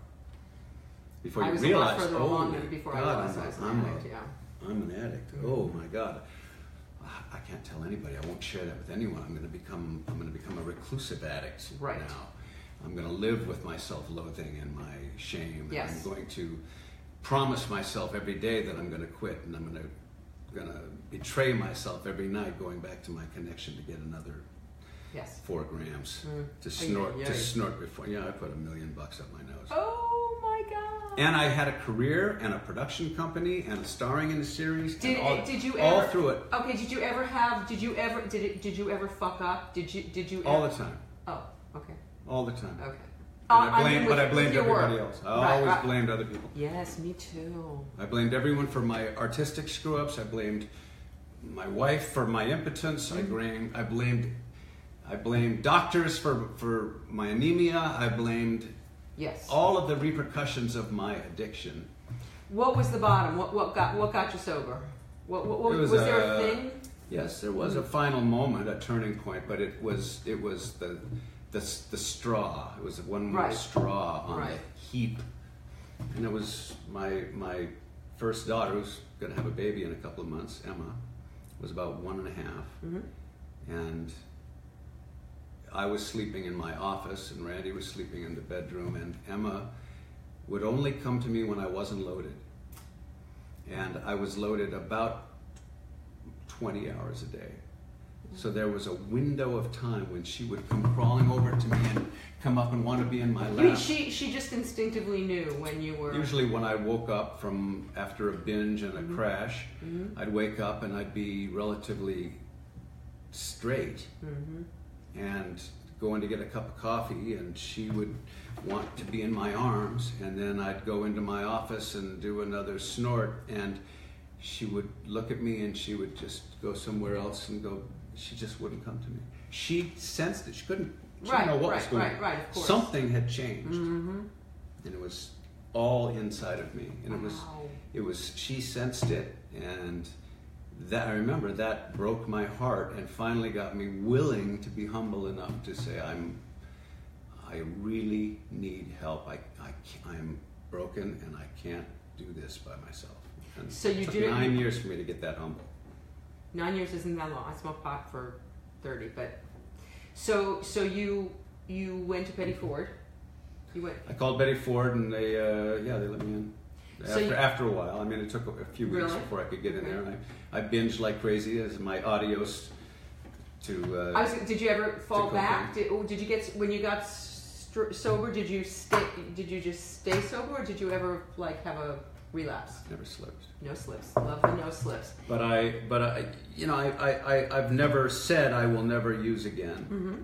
Before you realize, a lot further oh my than before I God, I was a- an addict. Yeah. I'm an addict. Oh my God, I can't tell anybody. I won't share that with anyone. I'm going to become. I'm going to become a reclusive addict Right. now. I'm going to live with my self-loathing and my shame. And Yes. I'm going to promise myself every day that I'm going to quit, and I'm going to going to betray myself every night, going back to my connection to get another Yes. four grams Mm. to snort yeah, to yeah. snort before. Yeah, I put a million bucks up my nose. Oh. And I had a career and a production company and starring in a series. Did all, did you all ever through it Okay. Did you ever have? Did you ever? Did it? Did you ever fuck up? Did you? Did you? all ever, the time, Oh. Okay. all the time. Okay. Uh, I I blamed, mean, but I blamed everybody work. else. I Right, always right. blamed other people. Yes, me too. I blamed everyone for my artistic screw ups. I blamed my wife for my impotence. I Mm-hmm. blamed I blamed I blamed doctors for for my anemia. I blamed Yes. all of the repercussions of my addiction. What was the bottom? What what got what got you sober? What, what, what was, was, there a uh, thing? Yes, there was a final moment, a turning point, but it was it was the the, the straw. It was one more Right. straw on Right. the heap, and it was my my first daughter, who's going to have a baby in a couple of months. Emma was about one and a half, Mhm. and I was sleeping in my office, and Randi was sleeping in the bedroom, and Emma would only come to me when I wasn't loaded, and I was loaded about 20 hours a day. So there was a window of time when she would come crawling over to me and come up and want to be in my You mean lap. she she just instinctively knew when you were Usually, when I woke up from after a binge and a Mm-hmm. crash, I'd wake up and I'd be relatively straight Mhm. And going to get a cup of coffee, and she would want to be in my arms, and then I'd go into my office and do another snort, and she would look at me and she would just go somewhere else and go. She just wouldn't come to me. She sensed it. She couldn't. She Right, didn't know what was right, going right, on. right, of course. Something had changed, Mhm. and it was all inside of me, and it was it was she sensed it and that i remember that broke my heart and finally got me willing to be humble enough to say i'm i really need help i, I i'm broken and i can't do this by myself and So you it took did nine years for me to get that humble Nine years isn't that long. I smoked pot for thirty, but so so you you went to Betty Ford. You went i called betty ford and they uh, yeah they let me in So after, you- after a while, I mean, it took a few weeks Really? before I could get in Okay. there. And I, I binged like crazy as my audios to. Uh, I was. Did you ever fall back? Did, or did you get when you got sober, did you stay? Did you just stay sober, or did you ever like have a relapse? Never slipped. No slips. Love the no slips. But I, but I, you know, I, I, I, I've never said I will never use again. Mm-hmm.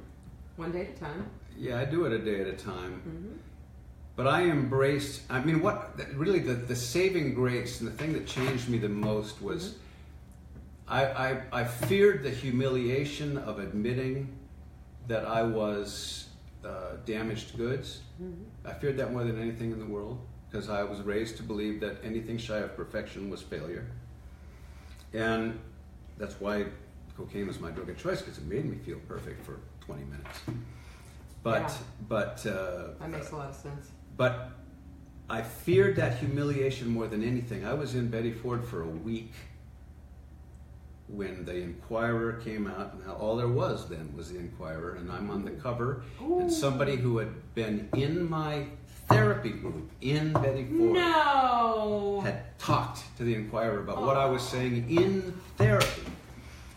One day at a time. Yeah, I do it a day at a time. Mm-hmm. But I embraced, I mean, what really the, the saving grace and the thing that changed me the most was I, I, I feared the humiliation of admitting that I was uh, damaged goods. I feared that more than anything in the world because I was raised to believe that anything shy of perfection was failure. And that's why cocaine was my drug of choice because it made me feel perfect for 20 minutes. But, Yeah. but, uh, That makes a lot of sense. But I feared that humiliation more than anything. I was in Betty Ford for a week when the Inquirer came out. Now, all there was then was the Inquirer, and I'm on the cover. And somebody who had been in my therapy group in Betty Ford No. had talked to the Inquirer about what I was oh. saying in therapy.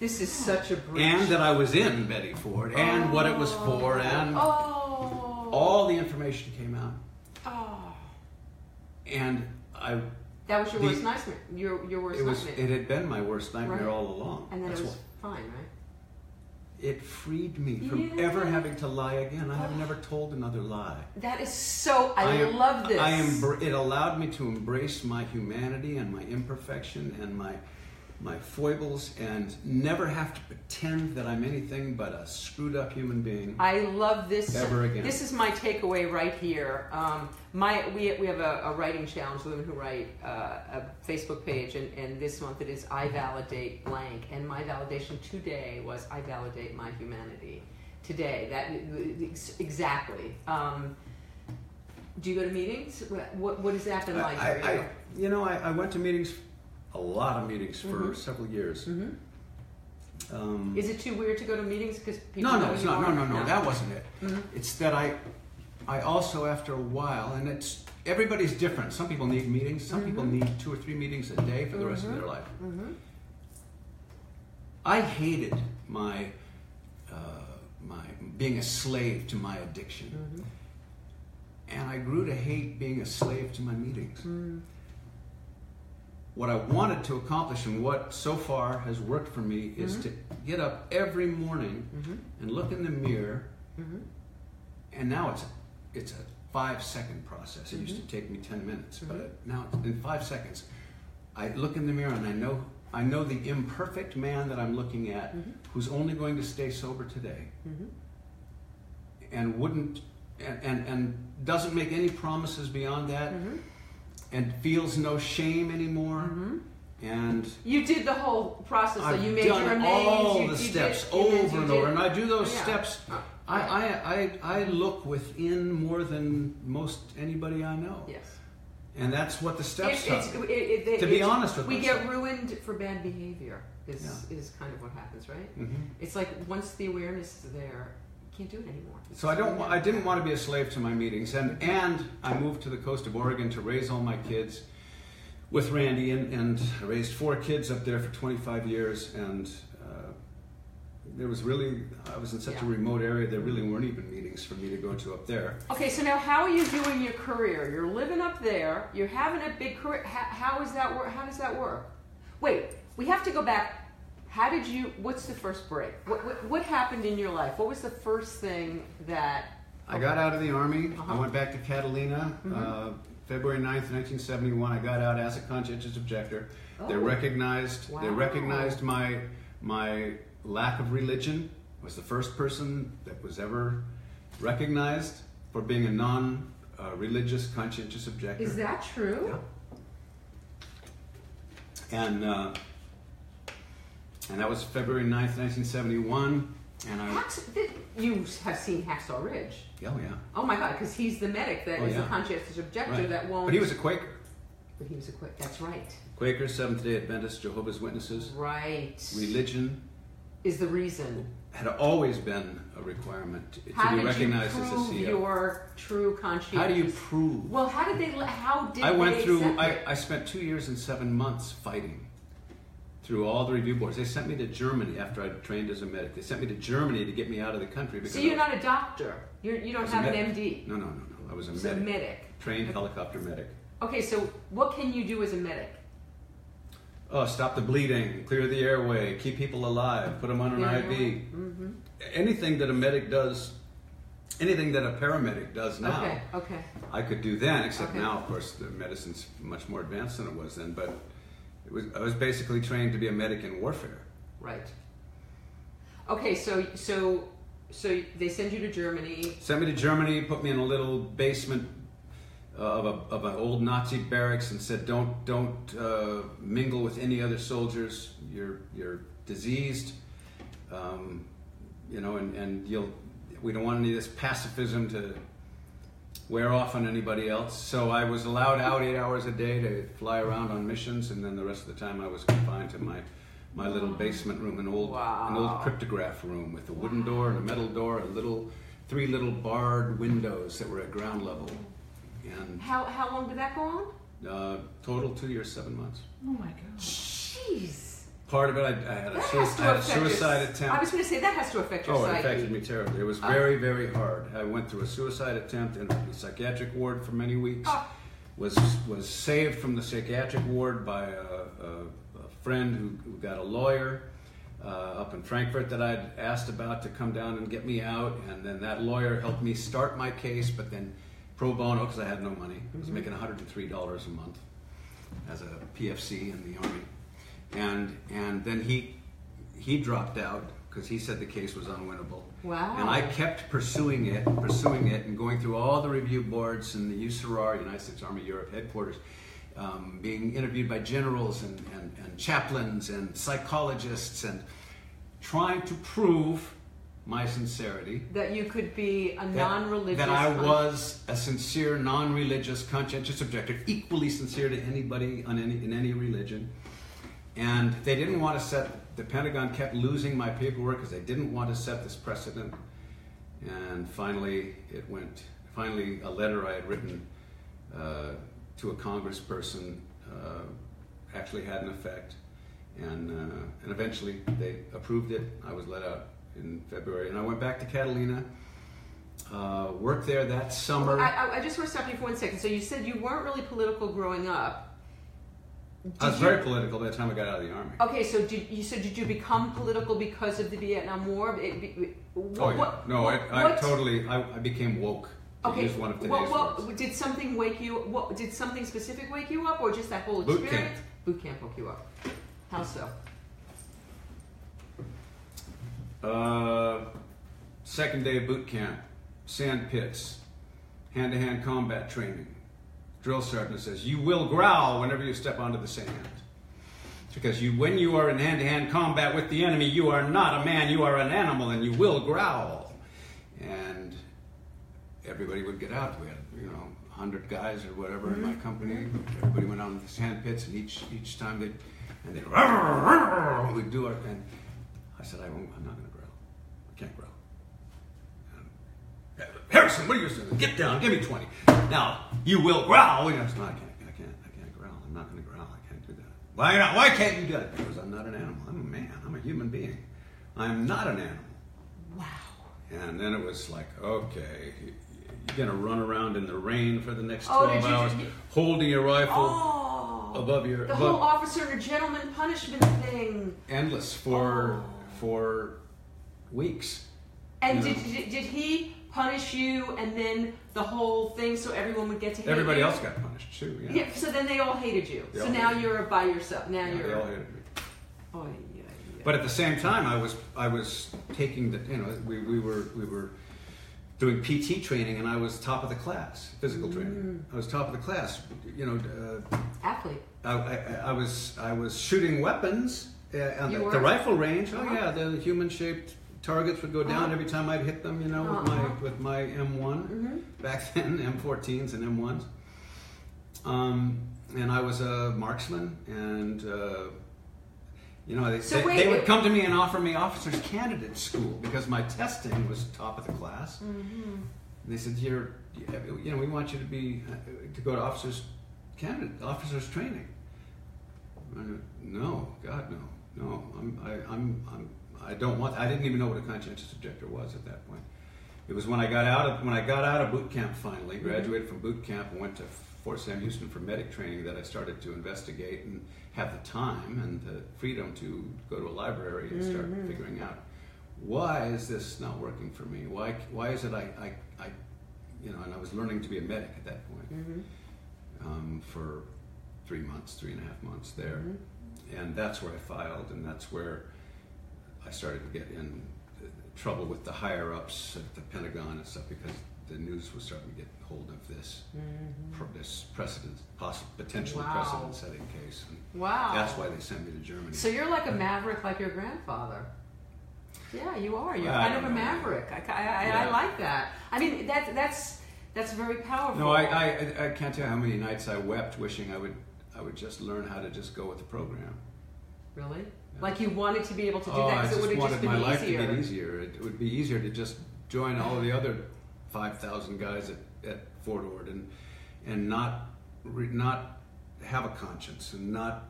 This is such a breach. And that I was in Betty Ford, and what it was for, and oh. all the information came out. And I That was your The- worst nightmare. Your your worst It was. nightmare. It had been my worst nightmare Right. all along. and then That's it was fine, right? It freed me from Yeah. ever having to lie again. I have never told another lie. That is so. I, am- love this. I am. It allowed me to embrace my humanity and my imperfection and my my foibles and never have to pretend that I'm anything but a screwed up human being. I love this. Ever again. This is my takeaway right here. Um, my we, we have a, a writing challenge, women who write, uh, a Facebook page, and, and this month it is I validate blank, and my validation today was I validate my humanity. Today, that exactly. Um, do you go to meetings? What what, has that been like I, you? I- you know, I, I went to meetings, a lot of meetings for Mhm. several years. Mhm. Um, Is it too weird to go to meetings because people No, no, it's not. No, are? no, no, That wasn't it. Mhm. It's that I, I also after a while, and it's everybody's different. Some people need meetings. Some people Mhm. need two or three meetings a day for the rest of Mhm. their life. Mhm. I hated my, uh, my being a slave to my addiction, and I grew to hate being a slave to my meetings. What I wanted to accomplish and what so far has worked for me is Mhm. to get up every morning Mhm. and look in the mirror Mhm. and now it's it's a five second process. It used to take me ten minutes, but now it's in five seconds. I look in the mirror and I know I know the imperfect man that I'm looking at, Mhm. who's only going to stay sober today, and wouldn't and, and and doesn't make any promises beyond that. And feels no shame anymore, Mhm. and. You did the whole process. So I've you made done your all you, the you steps did, over and over, and I do those Yeah. steps. Uh, I, I, I, I look within more than most anybody I know. Yes. And that's what the steps It- it's, are. it, it, To be honest with we myself. get ruined for bad behavior. Is Yeah. is kind of what happens, right? Mhm. It's like once the awareness is there, can't do it anymore. So I don't. I didn't want to be a slave to my meetings, and and I moved to the coast of Oregon to raise all my kids with Randi, and, and I raised four kids up there for 25 years, and uh, there was really I was in such a remote area. There really weren't even meetings for me to go to up there. Okay, so now how are you doing your career? You're living up there. You're having a big career. How, how is that work? How does that work? Wait, we have to go back. How did you? What's the first break? What what, what happened in your life? What was the first thing that? I got out of the army. Uh-huh. I went back to Catalina. Uh, February 9th, 1971, I got out as a conscientious objector. They Oh. recognized they recognized my my lack of religion. I was the first person that was ever recognized for being a non uh, religious conscientious objector. Is that true? Yeah. And uh, and that was February 9th, 1971. And I th- you have seen Hacksaw Ridge. oh yeah. Oh my God, because he's the medic that oh, is Oh, the yeah. conscientious objector Right. that won't. But he was a Quaker. But he was a Quaker. That's right. Quakers, Seventh Day Adventists, Jehovah's Witnesses. Right. Religion is the reason. had always been a requirement to, be recognized as a CO. your true conscience? How do you prove? Well, how did they? How did I went they through. I? I spent two years and seven months fighting through all the review boards. They sent me to Germany after I trained as a medic. They sent me to Germany to get me out of the country because So you're not a doctor. You're, you don't have an. MD. No, no, no, no. I was a a medic. medic. Trained helicopter medic. Okay, so what can you do as a medic? Oh, stop the bleeding, clear the airway, keep people alive, put them on an Yeah, IV. Mm-hmm. Anything that a medic does, anything that a paramedic does now, Okay, okay. I could do then. Except Okay. now, of course, the medicine's much more advanced than it was then. But it was, I was basically trained to be a medic in warfare. Right. Okay, so so so they send you to Germany. Sent me to Germany, put me in a little basement uh, of, a, of an old Nazi barracks, and said, "Don't don't uh, mingle with any other soldiers. You're you're diseased, um, you know, and, and you'll we don't want any of this pacifism to wear off on anybody else." So I was allowed out eight hours a day to fly around on missions, and then the rest of the time I was confined to my my little basement room, an old an old cryptograph room with a wooden door and a metal door, a little three little barred windows that were at ground level, and How how long did that go on? uh, total two years, seven months. Oh my god. Jeez. Part of it, I, I had a, That sui- has to I had a affect your- suicide I was going to say that has to affect your Oh, it affected me terribly. It was Oh. very, very hard. I went through a suicide attempt in a psychiatric ward for many weeks. Oh. Was was saved from the psychiatric ward by a, a, a friend who, who got a lawyer uh, up in Frankfurt that I'd asked about to come down and get me out, and then that lawyer helped me start my case, but then pro bono because I had no money. I was mm-hmm. making 103 dollars a month as a PFC in the army, and and then he he dropped out because he said the case was unwinnable. Wow. And I kept pursuing it, pursuing it, and going through all the review boards in the USAREUR, United States Army Europe headquarters, um, being interviewed by generals and, and, and chaplains and psychologists, and trying to prove my sincerity. that you could be a That, non-religious. that I was a sincere, non-religious, conscientious objector, equally sincere to anybody on any, in any religion. And they didn't want to set. The Pentagon kept losing my paperwork because they didn't want to set this precedent. And finally, it went. Finally, a letter I had written uh, to a congressperson uh, actually had an effect, and uh, and eventually they approved it. I was let out in February, and I went back to Catalina. Uh, worked there that summer. I, I, I just want to stop you for one second. So you said you weren't really political growing up. I was very political by the time I got out of the army. Okay, so did you said did you become political because of the Vietnam War? It, it, what, Oh yeah, what- no, what- I, I totally, I, I became woke. Okay, one of today's what, words. did something wake you? What did something specific wake you up, or just that whole experience? Boot camp. Boot camp woke you up. How so? Uh, second day of boot camp, sand pits, hand-to-hand combat training. Drill sergeant says, "You will growl whenever you step onto the sand." Because you, when you are in hand-to-hand combat with the enemy, you are not a man, you are an animal, and you will growl. And everybody would get out. We had, you know, hundred guys or whatever in my mm-hmm. company. Everybody went out in the sand pits, and each each time they and they we'd do it. And I said, I won't, I'm not going to growl. I can't growl. And, Harrison, what are you doing? Get down. Give me twenty. Now you will growl. And I said, no, I can't. I can't. I can't growl. I'm not going to growl. I can't do that. Why not? Why can't you do that? Because I'm not an animal. I'm a man. I'm a human being. I'm not an animal. Wow. And then it was like, okay, you're gonna run around in the rain for the next Oh, twelve did you- hours, you- holding your rifle Oh, above your the above, whole officer and gentleman punishment thing. endless for Oh. for weeks. And did, did did he punish you, and then the whole thing, so everyone would get to hate Everybody you? else got punished too. Yeah, Yeah. So then they all hated you. They so now you're by yourself. Now Yeah, you're. they all hated me. Oh, yeah, yeah. But at the same time, I was I was taking the you know we, we were we were doing PT training, and I was top of the class, physical Mm. training. I was top of the class. You know, uh, athlete. I, I, I was I was shooting weapons uh, on the, the rifle range. Oh Uh-huh. yeah, the human-shaped targets would go down Uh-huh. every time I'd hit them. You know, with Uh-huh. my with my M1 Mhm. back then, M14s and M1s. Um, and I was a marksman, and uh, you know they, So they, wait, they would wait. come to me and offer me officers candidate school because my testing was top of the class. Mm-hmm. And they said, "You're, you know, we want you to be uh, to go to officers candidate officers training." Went, no, God, no. no, I'm, I, I'm, I'm, I don't want. I didn't even know what a conscientious objector was at that point. It was when I got out of when I got out of boot camp finally, Mm-hmm. graduated from boot camp and went to Fort Sam Houston for medic training that I started to investigate and have the time and the freedom to go to a library and start Mm-hmm. figuring out why is this not working for me? Why why is it I, I, I you know, and I was learning to be a medic at that point Mm-hmm. um, for three months, three and a half months there, Mm-hmm. and that's where I filed, and that's where I started to get in trouble with the higher ups at the Pentagon and stuff because the news was starting to get hold of this pr- this precedent, possible potentially Mm-hmm. Wow. precedent setting case, and Wow. that's why they sent me to Germany. So you're like a maverick, like your grandfather. Yeah, you are. You're I kind of a maverick. I, I, I, I like that. I mean, that, that's that's very powerful. no, I, I I- I can't tell you how many nights I wept wishing I would I would just learn how to just go with the program. really. Like you wanted to be able to do oh, that because it would have just been my life easier. to get easier. It would be easier to just join all the other five thousand guys at, at Fort Ord and and not re, not have a conscience and not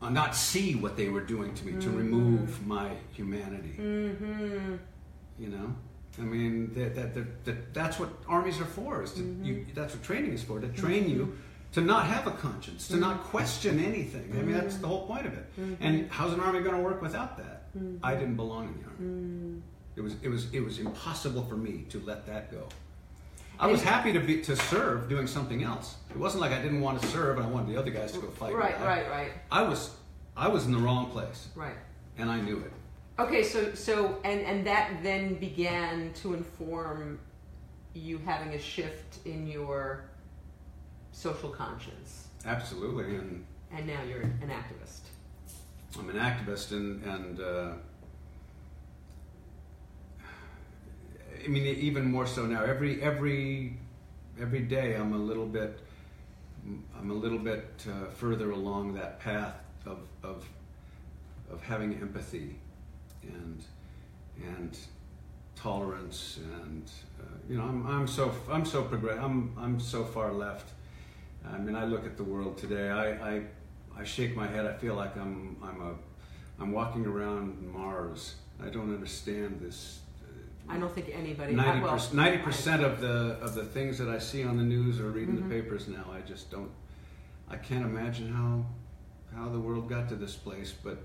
uh, not see what they were doing to me to Mm-hmm. remove my humanity. Mm-hmm. You know, I mean that, that, that, that that's what armies are for. Is to Mm-hmm. you, that's what training is for to train you to not have a conscience, to not Mm-hmm. question anything. I mean that's the whole point of it. And how's an army going to work without that? Mm-hmm. I didn't belong in the army. It was it was it was impossible for me to let that go. I was happy to be to serve doing something else. It wasn't like I didn't want to serve and I wanted the other guys to go fight. Right, I- right, right, I was I was in the wrong place right. and I knew it. Okay, so so and and that then began to inform you having a shift in your social conscience, Absolutely, and and now you're an activist. I'm an activist, and and uh, I mean even more so now. Every every every day, I'm a little bit I'm a little bit uh, further along that path of of of having empathy and and tolerance and uh, you know I'm, I'm so I'm so progress I'm I'm so far left. I mean I look at the world today. I, I I shake my head. I feel like I'm I'm a I'm walking around Mars. I don't understand this. I don't think anybody. Ninety well, percent of the of the things that I see on the news or read in Mm-hmm. the papers now, I just don't. I can't imagine how how the world got to this place, but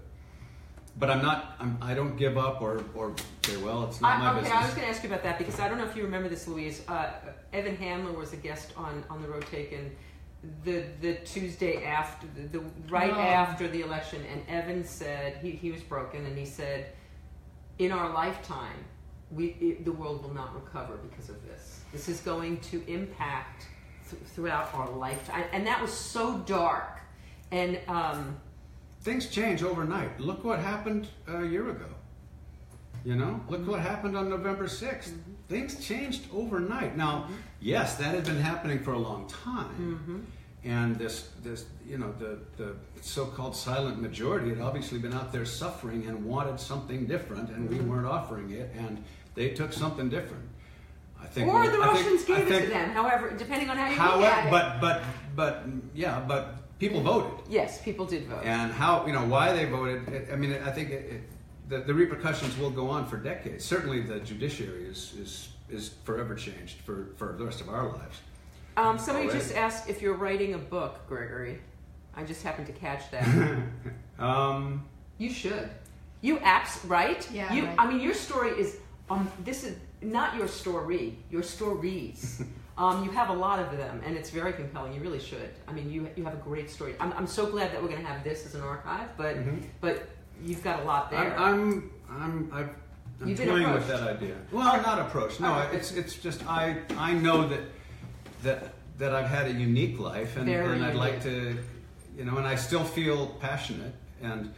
but I'm not. I'm, I don't give up or or say, well, it's not I, my okay, business. I was going to ask you about that because I don't know if you remember this, Louise. Uh, Evan Handler was a guest on on the Road Taken the the Tuesday after the, the right Oh. after the election, and Evan said he he was broken, and he said, in our lifetime, we it, the world will not recover because of this. This is going to impact th- throughout our lifetime, and that was so dark, and. Um, Things change overnight. Look what happened a year ago. You know, look what happened on November 6th. Things changed overnight. Now, mm-hmm. yes, that had been happening for a long time. Mm-hmm. And this, this, you know, the, the so-called silent majority had obviously been out there suffering and wanted something different, and we mm-hmm. weren't offering it, and they took something different. I think. or the I think- Russians gave I it think- to them. However, depending on how you look at it. but but but yeah, but people voted. yes, people did vote. And how you know why they voted? It, I mean, I think it, it, the, the repercussions will go on for decades. Certainly, the judiciary is is is forever changed for for the rest of our lives. Um, somebody Already. just asked if you're writing a book, Gregory. I just happened to catch that. Um, you should. You apps right? Yeah, You. right. I mean, your story is. Um, this is not your story. Your stories. um, you have a lot of them, and it's very compelling. You really should. I mean, you you have a great story. I'm, I'm so glad that we're going to have this as an archive, but Mhm. but you've got a lot there. I'm I'm I'm, I've, I'm You've toying with that idea. Well, not approached. No, Alright. it's it's just I I know that that that I've had a unique life, and, Very and I'd like to, you know, and I still feel passionate and.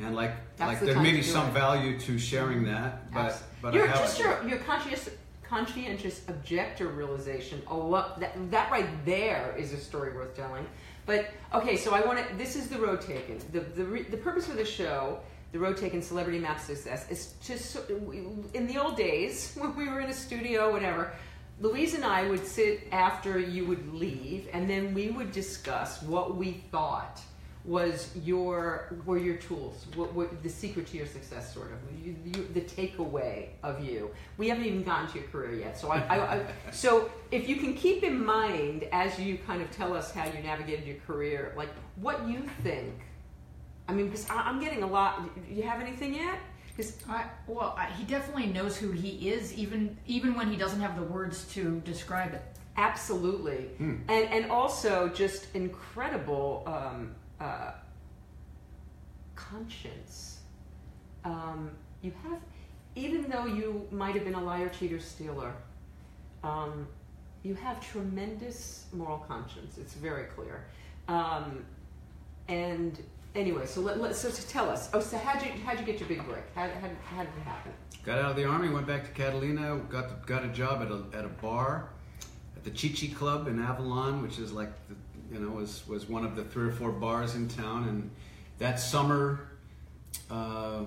And like, That's like the there may be some it. value to sharing mm-hmm. that, but but you're I just your your conscientious conscientious objector realization. Lot that that right there is a story worth telling. But okay, so I want to. This is the road taken. The the the purpose of the show. The Road Taken Celebrity Map Success is just in the old days when we were in a studio, whatever. Louise and I would sit after you would leave, and then we would discuss what we thought was your were your tools? What, what the secret to your success, sort of, you, you, the takeaway of you? We haven't even gotten to your career yet, so I, I, I so if you can keep in mind as you kind of tell us how you navigated your career, like what you think. I mean, because I, I'm getting a lot. You have anything yet? Because I, well, I, he definitely knows who he is, even even when he doesn't have the words to describe it. Absolutely, and and also just incredible um, uh, conscience. Um, you have, even though you might have been a liar, cheater, stealer, um, you have tremendous moral conscience. It's very clear. Um, and anyway, so let, let so tell us. Oh, so how'd you how'd you get your big break? How, how, how did it happen? Got out of the army, went back to Catalina, got got a job at a, at a bar, at the Chichi Club in Avalon, which is like the, you know was was one of the three or four bars in town. And that summer, uh,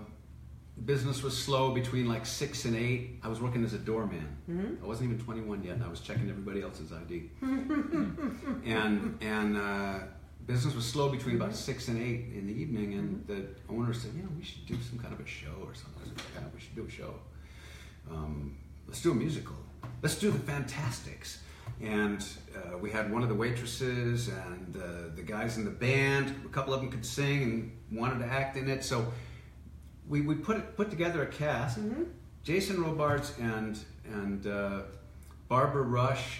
business was slow between like six and eight. I was working as a doorman. I wasn't even 21 yet, and I was checking everybody else's ID. and and uh, business was slow between about six and eight in the evening. And the owner said, you know, we should do some kind of a show or something. Said, yeah, we should do a show. Um, let's do a musical. Let's do the Fantasticks. And uh, we had one of the waitresses and uh, the guys in the band. A couple of them could sing and wanted to act in it. So we, we put it, put together a cast. Jason Robards and and uh, Barbara Rush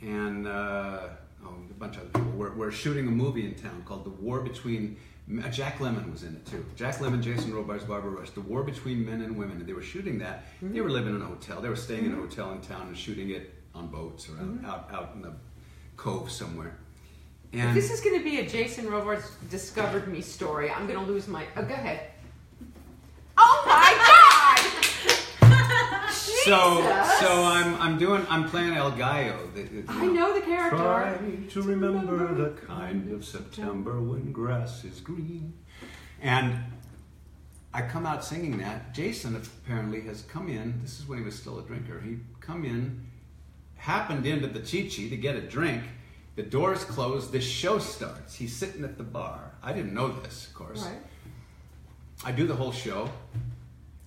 and uh, oh, a bunch of other people were, were shooting a movie in town called The War Between. uh, Jack Lemmon was in it too. Jack Lemmon, Jason Robards, Barbara Rush. The War Between Men and Women. And they were shooting that. They were living in a hotel. They were staying in a hotel in town and shooting it on boats or out, mm-hmm. out, out in the cove somewhere. If And this is going to be a Jason Robards discovered me story, I'm going to lose my. Oh, go ahead. Oh my God! so Jesus! so I'm I'm doing I'm playing El Gallo. The, the- I know the character. Try to remember the kind of September when grass is green. And I come out singing that. Jason apparently has come in. This is when he was still a drinker. He come in, happened into the Chi-Chi to get a drink. The doors closed. The show starts. He's sitting at the bar. I didn't know this, of course. Right. I do the whole show.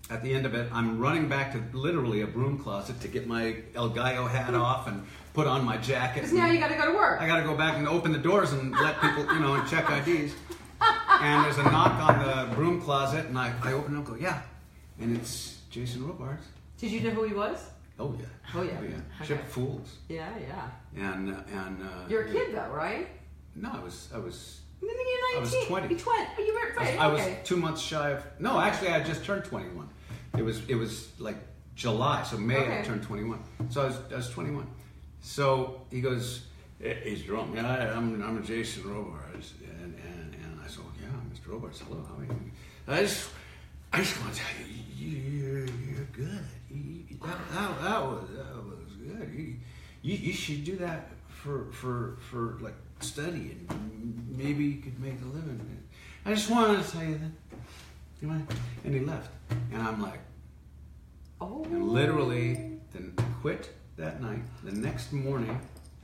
At the end of it, I'm running back to literally a broom closet to get my El Gallo hat hmm. off and put on my jacket. Because now you got to go to work. I got to go back and open the doors and let people, you know, and check IDs. And there's a knock on the broom closet, and I, I open it and go, yeah. And it's Jason Robards. Did you know who he was? Oh, yeah. Oh, yeah. Oh, yeah. Okay. Chip Fools. Yeah, yeah. And, uh, and, uh, You're a kid though, right? No, I was, I was, I think you're 19. I was 20. You're 20. Oh, you were I was, right. I was two months shy of, no, actually, I just turned 21. It was, it was like July, so May I Okay. turned 21. So I was, I was 21. So he goes, "Eh, he's drunk. Yeah, I- I'm, I'm Jason Robards. And, and, and I said, yeah, Mr. Robards, hello. How are you? I just, I just want to tell you, you you're, you're good. That, that, that was, that was good. You, you, you should do that for, for, for like study and maybe you could make a living. I just wanted to tell you that. And he left. And I'm like, Oh. and literally, then quit that night. The next morning,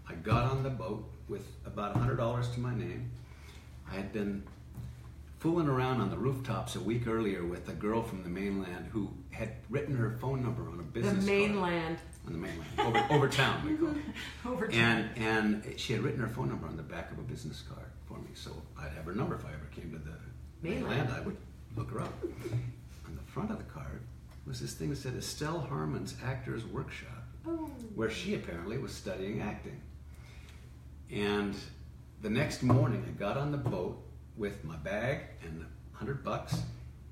I got on the boat with about $100 to my name. I had been fooling around on the rooftops a week earlier with a girl from the mainland who had written her phone number on a business card. The mainland. On the mainland. Over, over town, we call it. Over time. And and she had written her phone number on the back of a business card for me, so I'd have her number if I ever came to the Mainland. mainland. I would look her up. On the front of the card was this thing that said Estelle Harman's Actors Workshop, Oh. where she apparently was studying acting. And the next morning, I got on the boat with my bag and a hundred bucks,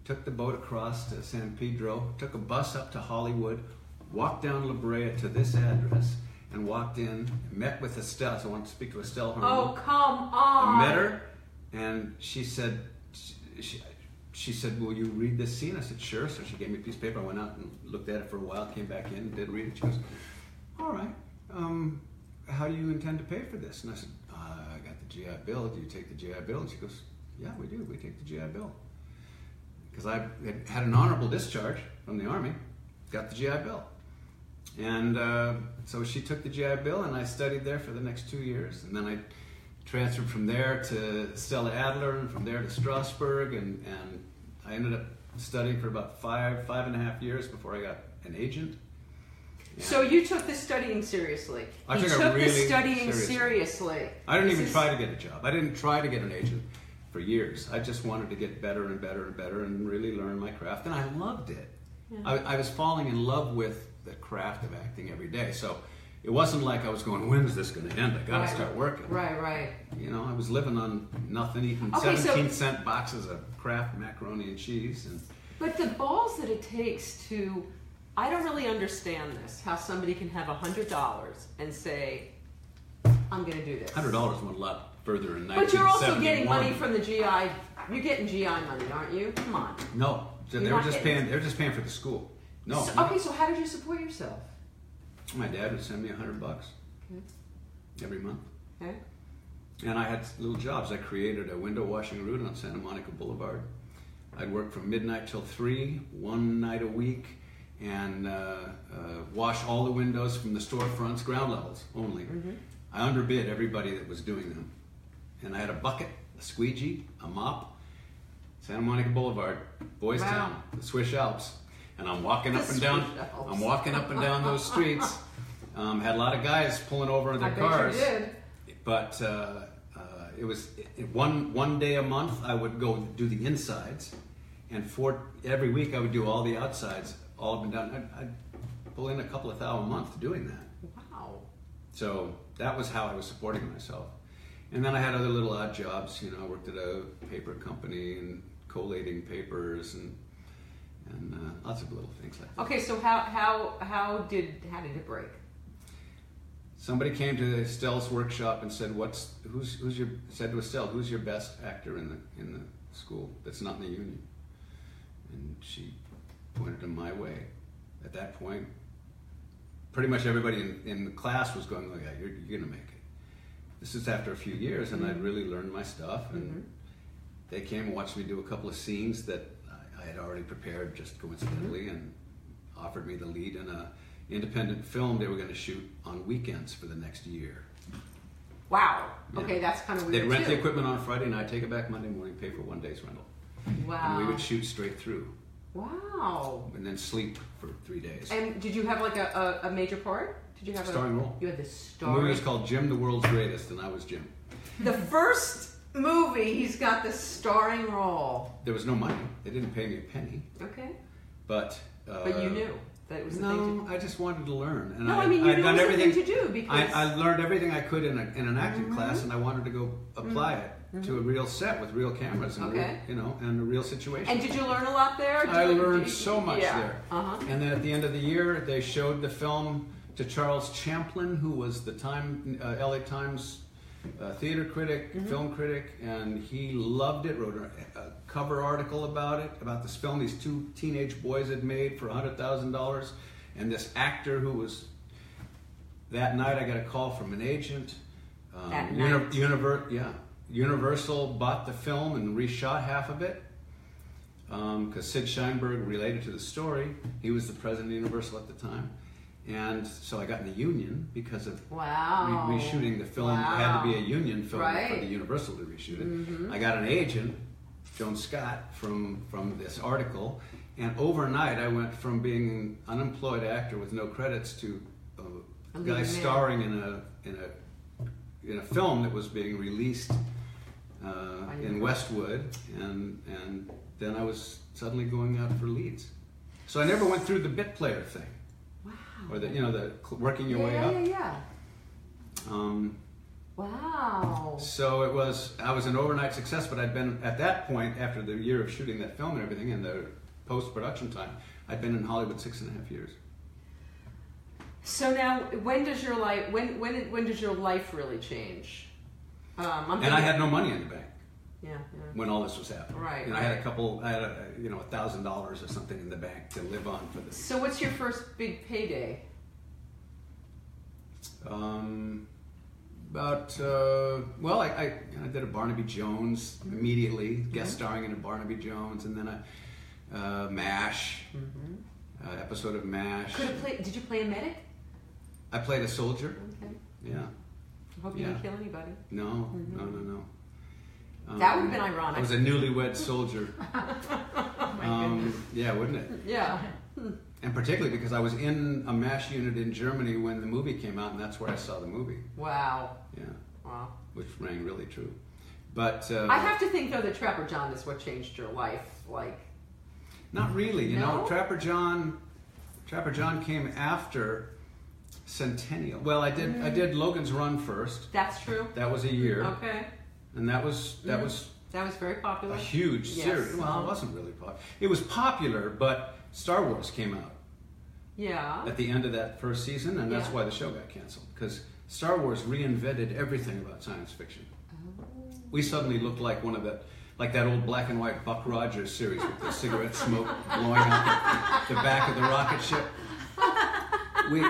took the boat across to San Pedro, took a bus up to Hollywood, walked down La Brea to this address, and walked in, met with Estelle. So I wanted to speak to Estelle. Oh, come I on. met her, and she said, she, she said, "Will you read this scene?" I said, "Sure." So she gave me a piece of paper. I went out and looked at it for a while. Came back in, didn't read it. She goes, "All right. Um, how do you intend to pay for this?" And I said, uh, "I got the GI Bill. Do you take the GI Bill?" And she goes, "Yeah, we do. We take the GI Bill." Because I had had an honorable discharge from the army, got the GI Bill. And uh, so she took the GI Bill, and I studied there for the next two years. And then I transferred from there to Stella Adler, and from there to Strasberg, and, and I ended up studying for about five five and a half years before I got an agent. So you took this studying seriously. I you took took this really studying seriously. seriously. I didn't This even is- try to get a job. I didn't try to get an agent for years. I just wanted to get better and better and better and really learn my craft, and I loved it. I, I was falling in love with the craft of acting every day. So it wasn't like I was going, "When's this going to end? I got to Right. start working." Right, right. You know, I was living on nothing, eating Okay, so- 17 cent boxes of Kraft macaroni and cheese, and But the balls that it takes to, I don't really understand this. How somebody can have a hundred dollars and say, "I'm going to do this." hundred dollars went a lot further in But you're also 1971. getting money from the GI. You're getting GI money, aren't you? Come on. No, so You're they were not just getting- paying. They were just paying for the school. No, So- okay, so how did you support yourself? my dad would send me a hundred bucks Okay. every month. Okay. And I had little jobs. I created a window washing route on Santa Monica Boulevard. I'd work from midnight till three, one night a week, and uh, uh, wash all the windows from the storefronts, ground levels only. Mm-hmm. I underbid everybody that was doing them. And I had a bucket, a squeegee, a mop, Santa Monica Boulevard, Boys Wow. Town, the Swiss Alps. And I'm walking The up and down. Alps. I'm walking up and down those streets. Um, had a lot of guys pulling over in their I cars you did. but uh, uh, it was it, one one day a month I would go do the insides, and for every week I would do all the outsides, all up and down. I'd, I'd pull in a couple of thousand a month doing that. Wow. So that was how I was supporting myself. And then I had other little odd jobs. You know, I worked at a paper company and collating papers and and uh, lots of little things like that. Okay, so how how how did how did it break? Somebody came to Estelle's workshop and said, "What's who's who's your?" Said to Estelle, "Who's your best actor in the in the school that's not in the union?" And she pointed him my way. At that point, pretty much everybody in, in the class was going, "Oh yeah, you're, you're gonna make it." This is after a few years, and I'd mm-hmm. really learned my stuff, and mm-hmm. they came and watched me do a couple of scenes that I, I had already prepared just coincidentally, mm-hmm. and offered me the lead in a independent film they were going to shoot on weekends for the next year. Wow. Yeah. Okay, that's kind of They'd rent too. the equipment on Friday night, take it back Monday morning, pay for one day's rental, Wow. and we would shoot straight through, Wow. and then sleep for three days. And did you have like a, a, a major part? Did you have a Starring role. You had the the star. movie was called Jim, the World's Greatest, and I was Jim. the first movie. He's got the starring role. There was no money; they didn't pay me a penny, Okay. but. Uh, But you knew that it was the No, I just wanted to learn, and No, I, I mean, you I'd knew done it was everything thing to do because- I, I learned everything I could in, a, in an acting Mm-hmm. class, and I wanted to go apply it to a real set with real cameras and real, Okay. you know, and a real situation. And did you learn a lot there? I learned you- so much yeah. there. Uh-huh. And then at the end of the year, they showed the film to Charles Champlin, who was the time uh, LA Times uh, theater critic, Mm-hmm. film critic, and he loved it. Wrote a, a cover article about it, about this film these two teenage boys had made for hundred thousand dollars, and this actor who was. That night, I got a call from an agent. Um, At Uni- night? Univer- yeah, Universal bought the film and reshot half of it because Sid Sheinberg related to the story. He was the president of Universal at the time. And so I got in the union because of Wow. re- reshooting the film. It had to be a union film for Right. Mm-hmm. the Universal to reshoot it. I got an agent, Joan Scott, from, from this article. And overnight, I went from being an unemployed actor with no credits to A guy starring in a, in, a, in a film that was being released uh, in Westwood. And, and then I was suddenly going out for leads. So I never went through the bit player thing, Wow. Or the you know the working your yeah, way yeah, up. yeah, yeah. Um, Wow. so it was I was an overnight success, but I'd been at that point after the year of shooting that film and everything, and the post production time, I'd been in Hollywood six and a half years. So now, when does your life when when when does your life really change? Um, And I had no money in the bank yeah, yeah. when all this was happening. Right, And know, I had a couple, I had a, you know, a thousand dollars or something in the bank to live on for this. So what's your first big payday? Um, about uh, well, I, I, I did a Barnaby Jones Mm-hmm. immediately, guest starring in a Barnaby Jones, and then a uh, Mash uh, episode of Mash. Could played. Did you play a medic? I played a soldier. Okay. Yeah. Hope you Yeah. didn't kill anybody. No, no, no, no. Um, That would've been ironic. I was a newlywed soldier. Oh Um, yeah, wouldn't it? Yeah. And particularly because I was in a MASH unit in Germany when the movie came out, and that's where I saw the movie. Wow. Yeah, Wow. which rang really true. But uh, I have to think though that Trapper John is what changed your life. Like, not really. You know, Trapper John. Trapper John came after Centennial. Well, I did. I did Logan's Run first. that's true. That was a year, Okay. And that was that Mhm. was That was very popular. a huge Yes. series. Well, it wasn't really popular. It was popular, but Star Wars came out Yeah. at the end of that first season, and that's Yeah. why the show got canceled. Because Star Wars reinvented everything about science fiction. We suddenly looked like one of the, like that old black and white Buck Rogers series with the cigarette smoke blowing out the back of the rocket ship. We,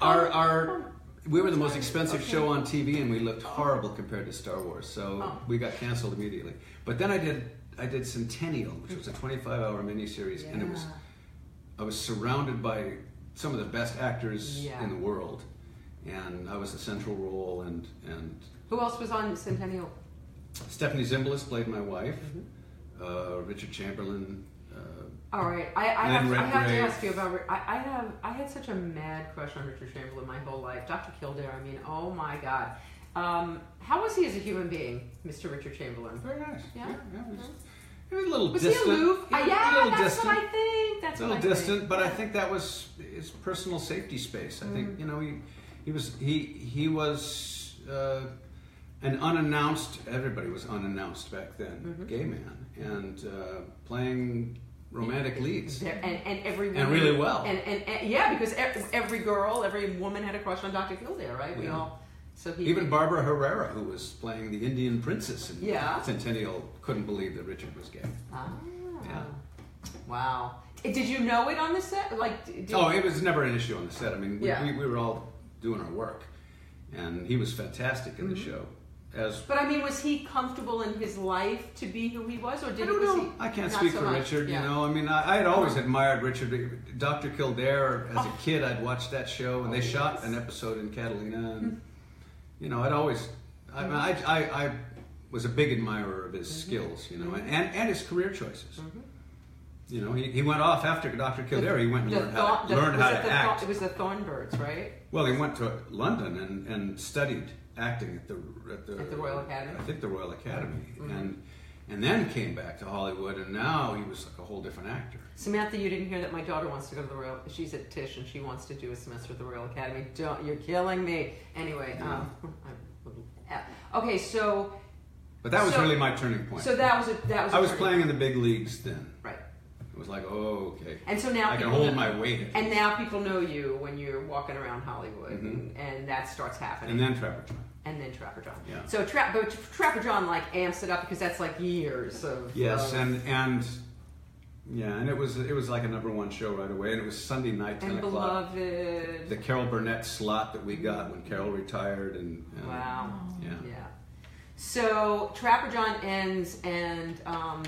our, our, we were the most expensive show on TV, and we looked horrible compared to Star Wars. So Oh. we got canceled immediately. But then I did, I did Centennial, which was a 25-hour miniseries, and it was, I was surrounded by some of the best actors Yeah. in the world, and I was the central role, and and Who else was on Centennial? Stephanie Zimbalist played my wife. Mm-hmm. Uh, Richard Chamberlain. All right, I, I, have, I have to ask you about. I, I have. I had such a mad crush on Richard Chamberlain my whole life. Dr. Kildare. I mean, oh my God. Um, how was he as a human being, Mr. Richard Chamberlain? very nice. Yeah? yeah, he, was, he was a little Was distant. he aloof? He Uh, yeah, a that's distant. what I think. That's a little distant, think. but I think that was his personal safety space. I Mm. think you know he he was he he was uh, an unannounced. Everybody was unannounced back then. Mm-hmm. Gay man and uh, playing romantic leads. There, and, and every And really well. And, and, and yeah, because every girl, every woman had a crush on Dr. Kildare, right? We Yeah. all. So he Even Barbara Carrera, who was playing the Indian princess in Yeah. Centennial, couldn't believe that Richard was gay. Ah. Yeah. Wow. Eh, Did you know it on the set? Like, Oh, it was never an issue on the set. I mean, we, Yeah. we, we were all doing our work, and he was fantastic in the Mm-hmm. show. As But I mean, was he comfortable in his life to be who he was, or did I don't know. he? I can't speak so for much? Richard. Yeah. You know, I mean, I, I had always admired Richard. Dr. Kildare, as a oh. kid, I'd watched that show, and they Oh, shot an episode in Catalina, and mm-hmm. you know, I'd always, I, mean, I, mm-hmm. I, I was a big admirer of his Mm-hmm. skills, you know, mm-hmm. and, and his career choices. You know, he, he went off after Dr. Kildare. He went and learned how to, the- learned how to the act. Thorn- it was the Thornbirds, right? Well, he went to London and, and studied acting at the at the, At the Royal Academy? Mm-hmm. I think the Royal Academy, and and then came back to Hollywood, and now he was like a whole different actor. Samantha, you didn't hear that my daughter wants to go to the Royal. She's at Tisch and she wants to do a semester at the Royal Academy. Don't you're killing me. Anyway, um, okay, so But that was So- really my turning point. so that was a that was. I was playing in the big leagues then. right, It was like, oh, okay, and so now I can hold know- my weight. And now people know you when you're walking around Hollywood, Mhm. and, and that starts happening. and then Trapper John. and then Trapper John. Yeah. So Tra- but Trapper John like amps it up because that's like years of Yes, of- and and yeah, and it was it was like a number one show right away, and it was Sunday night, ten and o'clock. beloved. The Carol Burnett slot that we got when Carol retired, and, and wow. yeah. Yeah. So Trapper John ends, and um,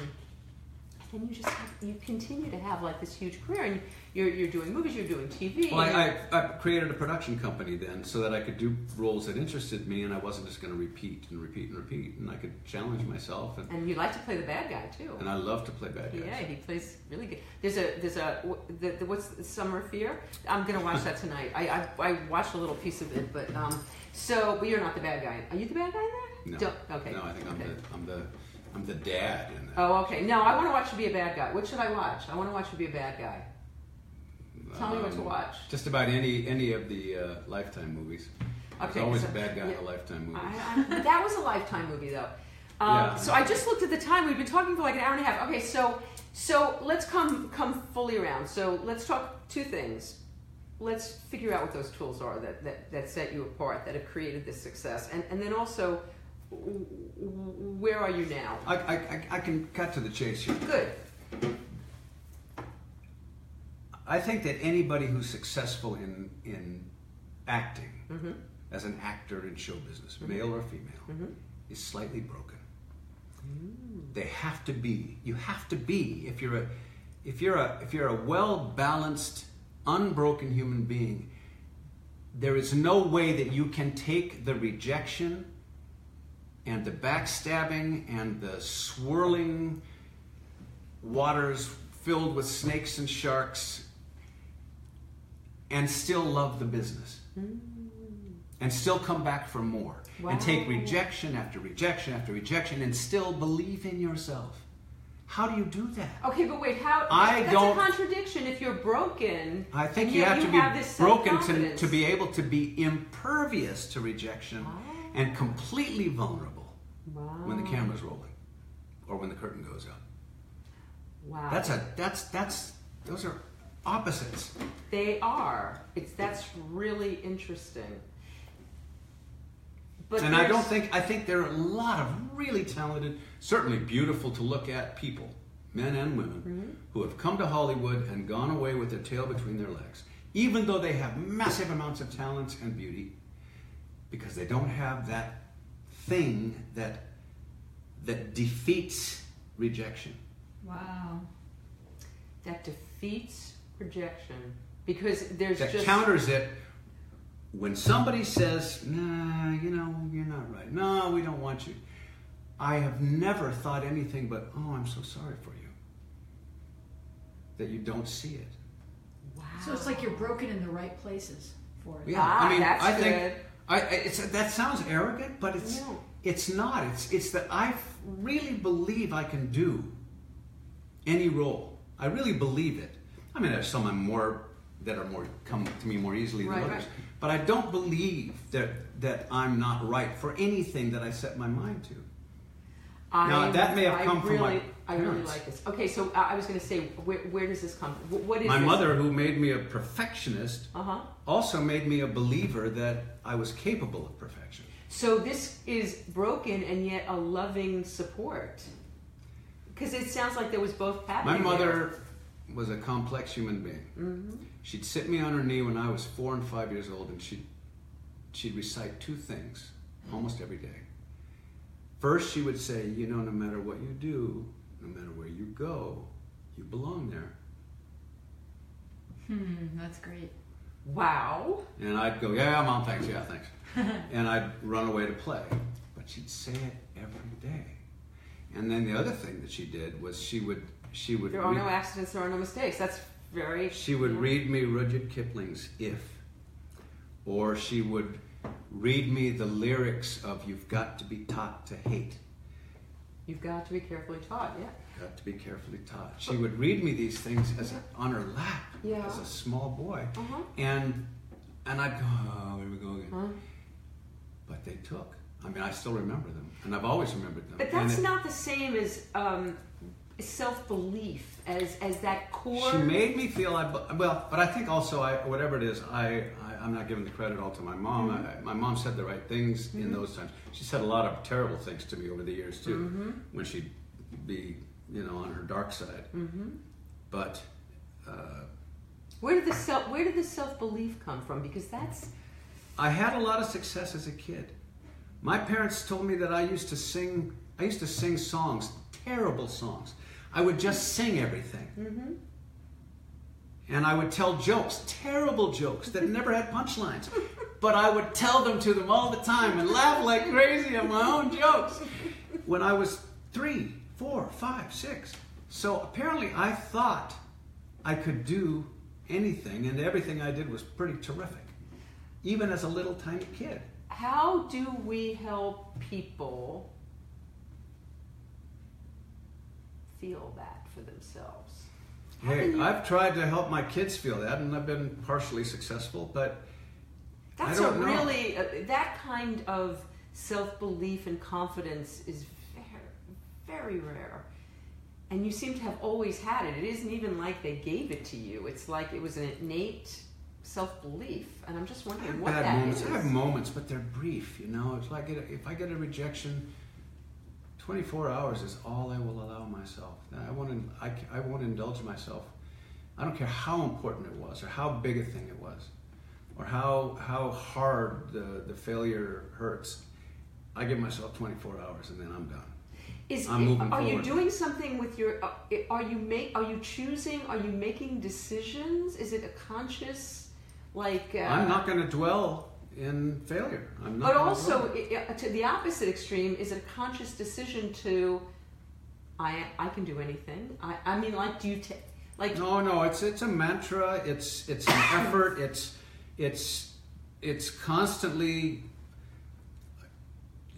then you just have, you continue to have like this huge career, and you're you're doing movies, you're doing TV. Well, I, I, I created a production company then so that I could do roles that interested me and I wasn't just going to repeat and repeat and repeat and I could challenge myself and, and you like to play the bad guy too. and I love to play bad guys. Yeah, he plays really good. There's a there's a the, the, what's the Summer Fear? I'm gonna watch that tonight. I, I I watched a little piece of it, but um, so but you're not the bad guy. Are you the bad guy in No, there? Don't, okay. no, I think I'm okay. the I'm the I'm the dad in that. Oh, okay. No, I want to watch you be a bad guy. What should I watch? I want to watch you be a bad guy. Tell me what to Um, watch. Just about any any of the uh, Lifetime movies. There's Okay, always so- a bad guy in yeah. the Lifetime movies. I, I, that was a lifetime movie though. Um, Yeah. So I just looked at the time. We've been talking for like an hour and a half. Okay, so so let's come come fully around. So let's talk two things. Let's figure out what those tools are that, that, that set you apart, that have created this success, and and then also, where are you now? I, I, I, can cut to the chase here. Good. I think that anybody who's successful in in acting Mm-hmm. as an actor in show business, male or female, Mhm. is slightly broken. Mm. They have to be. You have to be if you're a if you're a if you're a well balanced, unbroken human being. there is no way that you can take the rejection and the backstabbing and the swirling waters filled with snakes and sharks and still love the business. Mm. And still come back for more. And take rejection after rejection after rejection and still believe in yourself. How do you do that? Okay, but wait, how? I that's don't- a contradiction. If you're broken, I think you have to be have broken to, to be able to be impervious to rejection ah. and completely vulnerable Wow. when the camera's rolling or when the curtain goes up. Wow. That's a that's that's those are opposites. They are. It's that's really interesting. But and I don't think I think there are a lot of really talented, certainly beautiful to look at people, men and women, Mm-hmm. who have come to Hollywood and gone away with their tail between their legs, even though they have massive amounts of talent and beauty, because they don't have that thing that that defeats rejection. Wow. that defeats rejection because there's That just counters it when somebody says, "Nah, you know, you're not right. No, we don't want you." I have never thought anything but, "Oh, I'm so sorry for you." That you don't see it. wow. So it's like you're broken in the right places for it. Yeah, Ah, I mean, that's I think good. I, I- it's that sounds arrogant, but it's No. it's not. It's it's that I really believe I can do any role. I really believe it. I mean, there's some I'm more that are more come to me more easily than Right, others, right. but I don't believe that that I'm not right for anything that I set my mind to. Now, I'm- that may have I come from my really, I really parents. like this. Okay, so uh, I was going to say, where, where does this come from? What is My this? mother, who made me a perfectionist, Uh huh. also made me a believer that I was capable of perfection. So this is broken and yet a loving support. Because it sounds like there was both My happening. mother was a complex human being. Mm-hmm. She'd sit me on her knee when I was four and five years old, and she'd she'd recite two things almost every day. First, she would say, "You know, no matter what you do, no matter where you go, you belong there." Hmm, that's great. Wow. And I'd go, "Yeah, mom, thanks. Yeah, thanks," and I'd run away to play. But she'd say it every day. And then the other thing that she did was she would she would There are read- no accidents, there are no mistakes. That's very. She would yeah. read me Rudyard Kipling's If, or she would read me the lyrics of You've Got to Be Taught to Hate. You've got to be carefully taught, yeah. Got to be carefully taught. She would read me these things as a, on her lap Yeah. as a small boy, Uh-huh. and and I'd go, oh, here we go again. Huh? But they took. I mean, I still remember them, and I've always remembered them. But that's it- not the same as um, self belief, as, as that core. She made me feel I well, but I think also I whatever it is I, I I'm not giving the credit all to my mom. I, my mom said the right things in those times. She said a lot of terrible things to me over the years too, when she'd be you know on her dark side. Mm-hmm. But uh, Where did the self Where did the self belief come from? Because that's I had a lot of success as a kid. My parents told me that I used to sing. I used to sing songs, terrible songs. I would just sing everything. And I would tell jokes, terrible jokes that never had punchlines. But I would tell them to them all the time and laugh like crazy at my own jokes when I was three, four, five, six. So apparently I thought I could do anything, and everything I did was pretty terrific, even as a little tiny kid. how do we help people feel that for themselves? Hey, you- I've tried to help my kids feel that, and I've been partially successful, but That's a know. really uh, that kind of self belief and confidence is very, very rare. And you seem to have always had it. It isn't even like they gave it to you. It's like it was an innate self belief. And I'm just wondering what bad that moments. is. I have moments, but they're brief. You know, it's like if I get a rejection, 24 hours is all I will allow myself. I want to. I, I won't indulge myself. I don't care how important it was, or how big a thing it was, or how how hard the the failure hurts. I give myself 24 hours, and then I'm done. Is I'm moving are you doing something with your? uh, Are you make? Are you choosing? Are you making decisions? Is it a conscious? Like, uh, I'm not going to dwell in failure. I'm not. But also, dwell. i- i- to the opposite extreme, is it a conscious decision to, I I can do anything. I I mean, like, do you take like no, no. It's it's a mantra. It's it's an effort. It's it's it's constantly.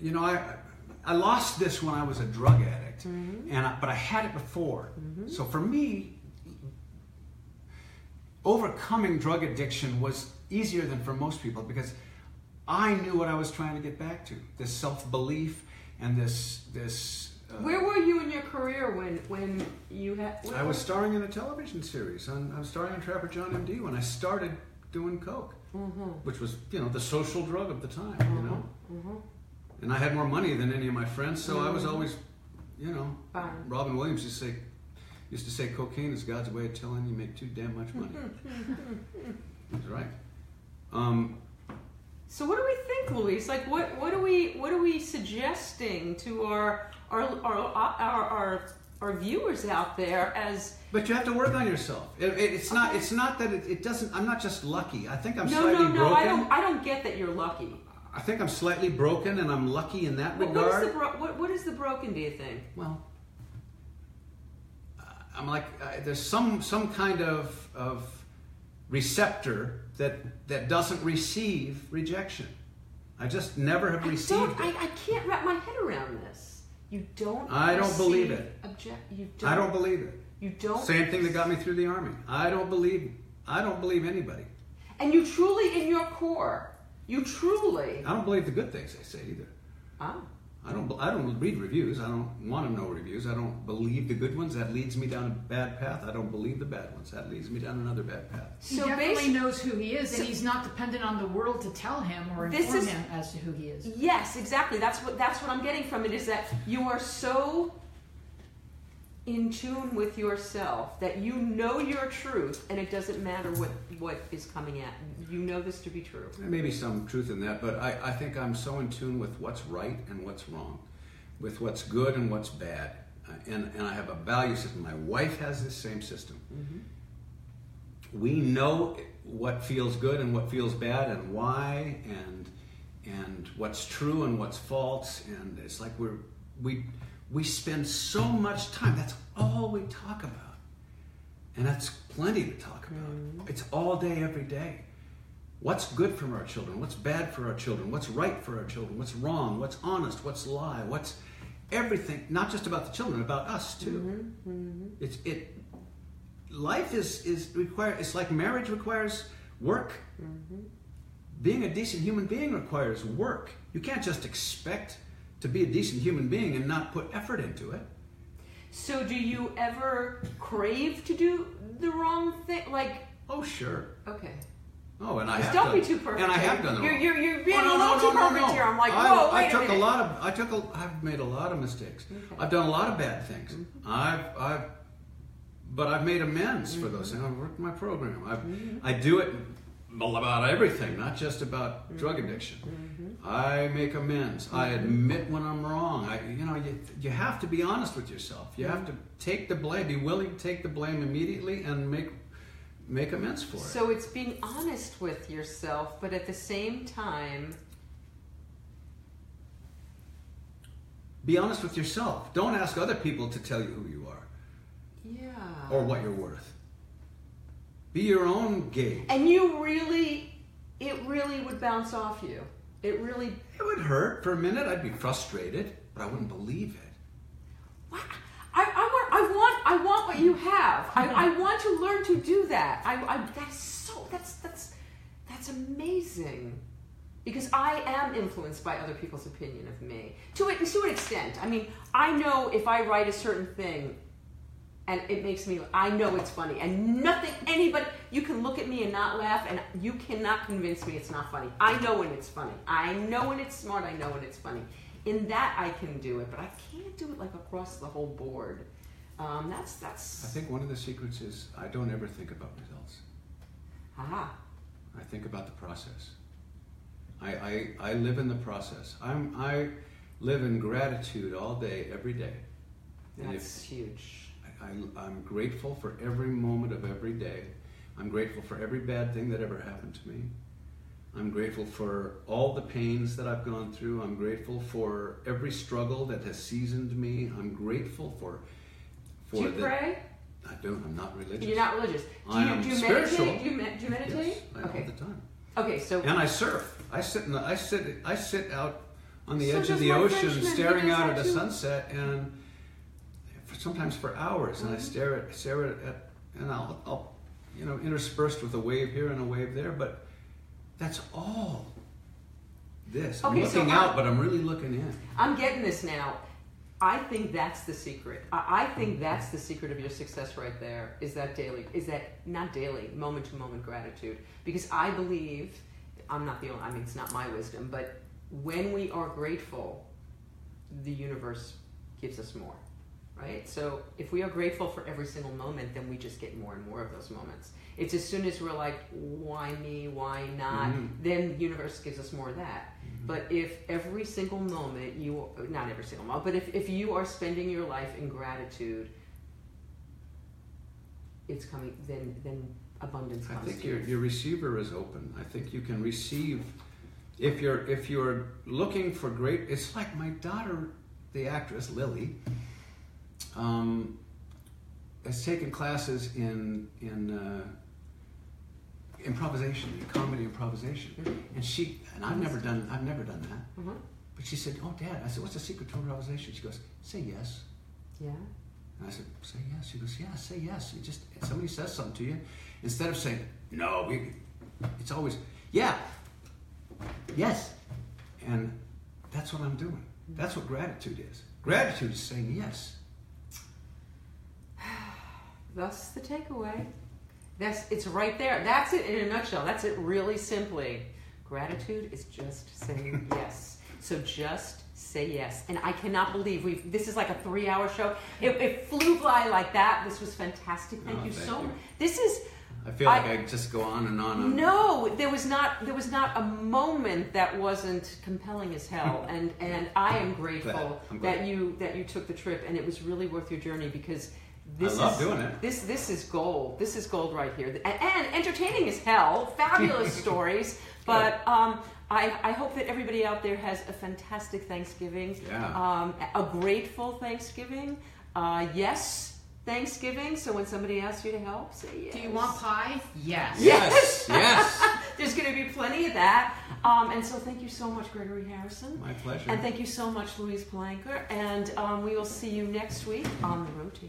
You know, I I lost this when I was a drug addict, mm-hmm. and I, but I had it before. Mm-hmm. So for me, overcoming drug addiction was easier than for most people because I knew what I was trying to get back to this self belief and this this. Uh, Where were you in your career when when you had? I was starring in a television series. On, I was starring in Trapper John M.D. when I started doing coke, which was you know the social drug of the time. You know, and I had more money than any of my friends, so I was always, you know, Fine. Robin Williams used to say used to say cocaine is God's way of telling you make too damn much money. He's right. Um, So what do we think, Louise? Like, what what are we what are we suggesting to our our our our our, our viewers out there as but you have to work on yourself. It, it, it's not. It's not that it, it doesn't. I'm not just lucky. I think I'm no slightly no no broken. I don't I don't get that you're lucky. I think I'm slightly broken, and I'm lucky in that What, what is regard. the bro- what, what is the broken? Do you think? Well, I'm like uh, there's some some kind of of receptor that that doesn't receive rejection. I just never have I received don't, it. I, I can't wrap my head around this. You don't. I don't believe it. Object. You don't. I don't believe it. You don't. Same thing that got me through the army. I don't believe. I don't believe anybody. And you truly, in your core, you truly. I don't believe the good things they say either. Oh. I don't. I don't read reviews. I don't want to know reviews. I don't believe the good ones. That leads me down a bad path. I don't believe the bad ones. That leads me down another bad path. He So definitely knows who he is, so- and he's not dependent on the world to tell him or This inform is- him as to who he is. Yes, exactly. That's what that's what I'm getting from it is that you are so in tune with yourself that you know your truth and it doesn't matter what what is coming at you. Know this to be true. There may be some truth in that, but I, I think I'm so in tune with what's right and what's wrong, with what's good and what's bad. Uh, and, and I have a value system. My wife has this same system. We know what feels good and what feels bad and why and and what's true and what's false and it's like we're we we spend so much time that's all we talk about. And that's plenty to talk about. Mm-hmm. It's all day every day. What's good for our children? What's bad for our children? What's right for our children? What's wrong? What's honest? What's lie? What's everything not just about the children about us too. Mm-hmm. Mm-hmm. It's it life is is require it's like marriage requires work. Being a decent human being requires work. You can't just expect to be a decent human being and not put effort into it So do you ever crave to do the wrong thing? Like oh sure okay. oh and i Just have don't done, be too perfect. and i have done it You're you're, you're being Oh, no, a little no, too no, perfect here. I'm like, I, whoa, I wait took a a, lot of I took a I've made a lot of mistakes. I've done a lot of bad things. Mm-hmm. I've I've but I've made amends for those things. I've worked my program. I've, Mm-hmm. I do it about everything, not just about Mm-hmm. drug addiction. I make amends. I mm-hmm. admit when I'm wrong. I you know you you have to be honest with yourself. You have to take the blame. Be willing to take the blame immediately and make make amends for it. So it's being honest with yourself, but at the same time, Be honest with yourself. Don't ask other people to tell you who you are. yeah. or what you're worth. Be your own gauge. And you really, it really would bounce off you. It really. It would hurt for a minute. I'd be frustrated, but I wouldn't believe it. Wow. I, I want, I want, I want what you have. I, I want to learn to do that. I, I, that's so, that's, that's, that's amazing. Because I am influenced by other people's opinion of me to a, to an extent. I mean, I know if I write a certain thing, and it makes me, I know it's funny, and nothing, anybody, you can look at me and not laugh, and you cannot convince me it's not funny. I know when it's funny. I know when it's smart. I know when it's funny. In that, I can do it, but I can't do it like across the whole board. Um, that's that's. I think one of the secrets is I don't ever think about results. Ah, I think about the process. I, I, I live in the process. I'm, I live in gratitude all day, every day. That's huge. I, I'm grateful for every moment of every day. I'm grateful for every bad thing that ever happened to me. I'm grateful for all the pains that I've gone through. I'm grateful for every struggle that has seasoned me. I'm grateful for for Do you the. pray? I don't. I'm not religious. You're not religious. Do I you, am do you spiritual. meditate? Do you, do you meditate? Yes, I, okay. all the time. Okay, so And I surf. I sit in the, I sit I sit out on the So edge of the ocean, Frenchman, staring out at the sunset, and sometimes for hours. And I Mhm. stare at stare at, at and I'll, I'll you know interspersed with a wave here and a wave there, but that's all. This I'm Okay, so looking I- out, but I'm really looking in. I'm getting this now. I think that's the secret. I, I think that's the secret of your success right there. Is that daily? Is that not daily, moment to moment gratitude? Because I believe I'm not the only. I mean, it's not my wisdom, but when we are grateful, the universe gives us more. Right? So if we are grateful for every single moment, then we just get more and more of those moments. It's as soon as we're like, why me? Why not? Mhm. Then the universe gives us more of that. But if every single moment you, not every single moment, but if, if you are spending your life in gratitude, it's coming, then, then abundance I think your you. your receiver is open. I think you can receive if you're if you're looking for great. It's like my daughter, the actress Lily, um, has taken classes in in uh, improvisation, in comedy improvisation, and she and I've never done I've never done that. Mhm. But she said, "Oh, Dad," I said, "What's the secret to improvisation?" She goes, "Say yes." Yeah. And I said, say yes. She goes, yeah, say yes. You just somebody says something to you, instead of saying no, we, it's always yeah, yes, and that's what I'm doing. That's what gratitude is. Gratitude is saying yes. That's the takeaway. That's it's right there. That's it in a nutshell. That's it really simply. Gratitude is just saying yes. So just say yes. And I cannot believe we've this is like a three hour show. It, it flew by like that. This was fantastic. Thank Oh, you thank so much. This is I feel like I, just go on and on. And no, there was not there was not a moment that wasn't compelling as hell, and and I am grateful Glad. I'm glad. that you that you took the trip, and it was really worth your journey because this I love is doing it. this this is gold. This is gold right here, and, and entertaining as hell. Fabulous stories, but um, I I hope that everybody out there has a fantastic Thanksgiving, Yeah. um, a grateful Thanksgiving. Uh, yes. Thanksgiving. So when somebody asks you to help, say yes. Do you want pie? Yes. Yes, yes. There's going to be plenty of that. Um, and so thank you so much, Gregory Harrison. My pleasure. And thank you so much, Louise Blanker. And um, we will see you next week on The Road Taken.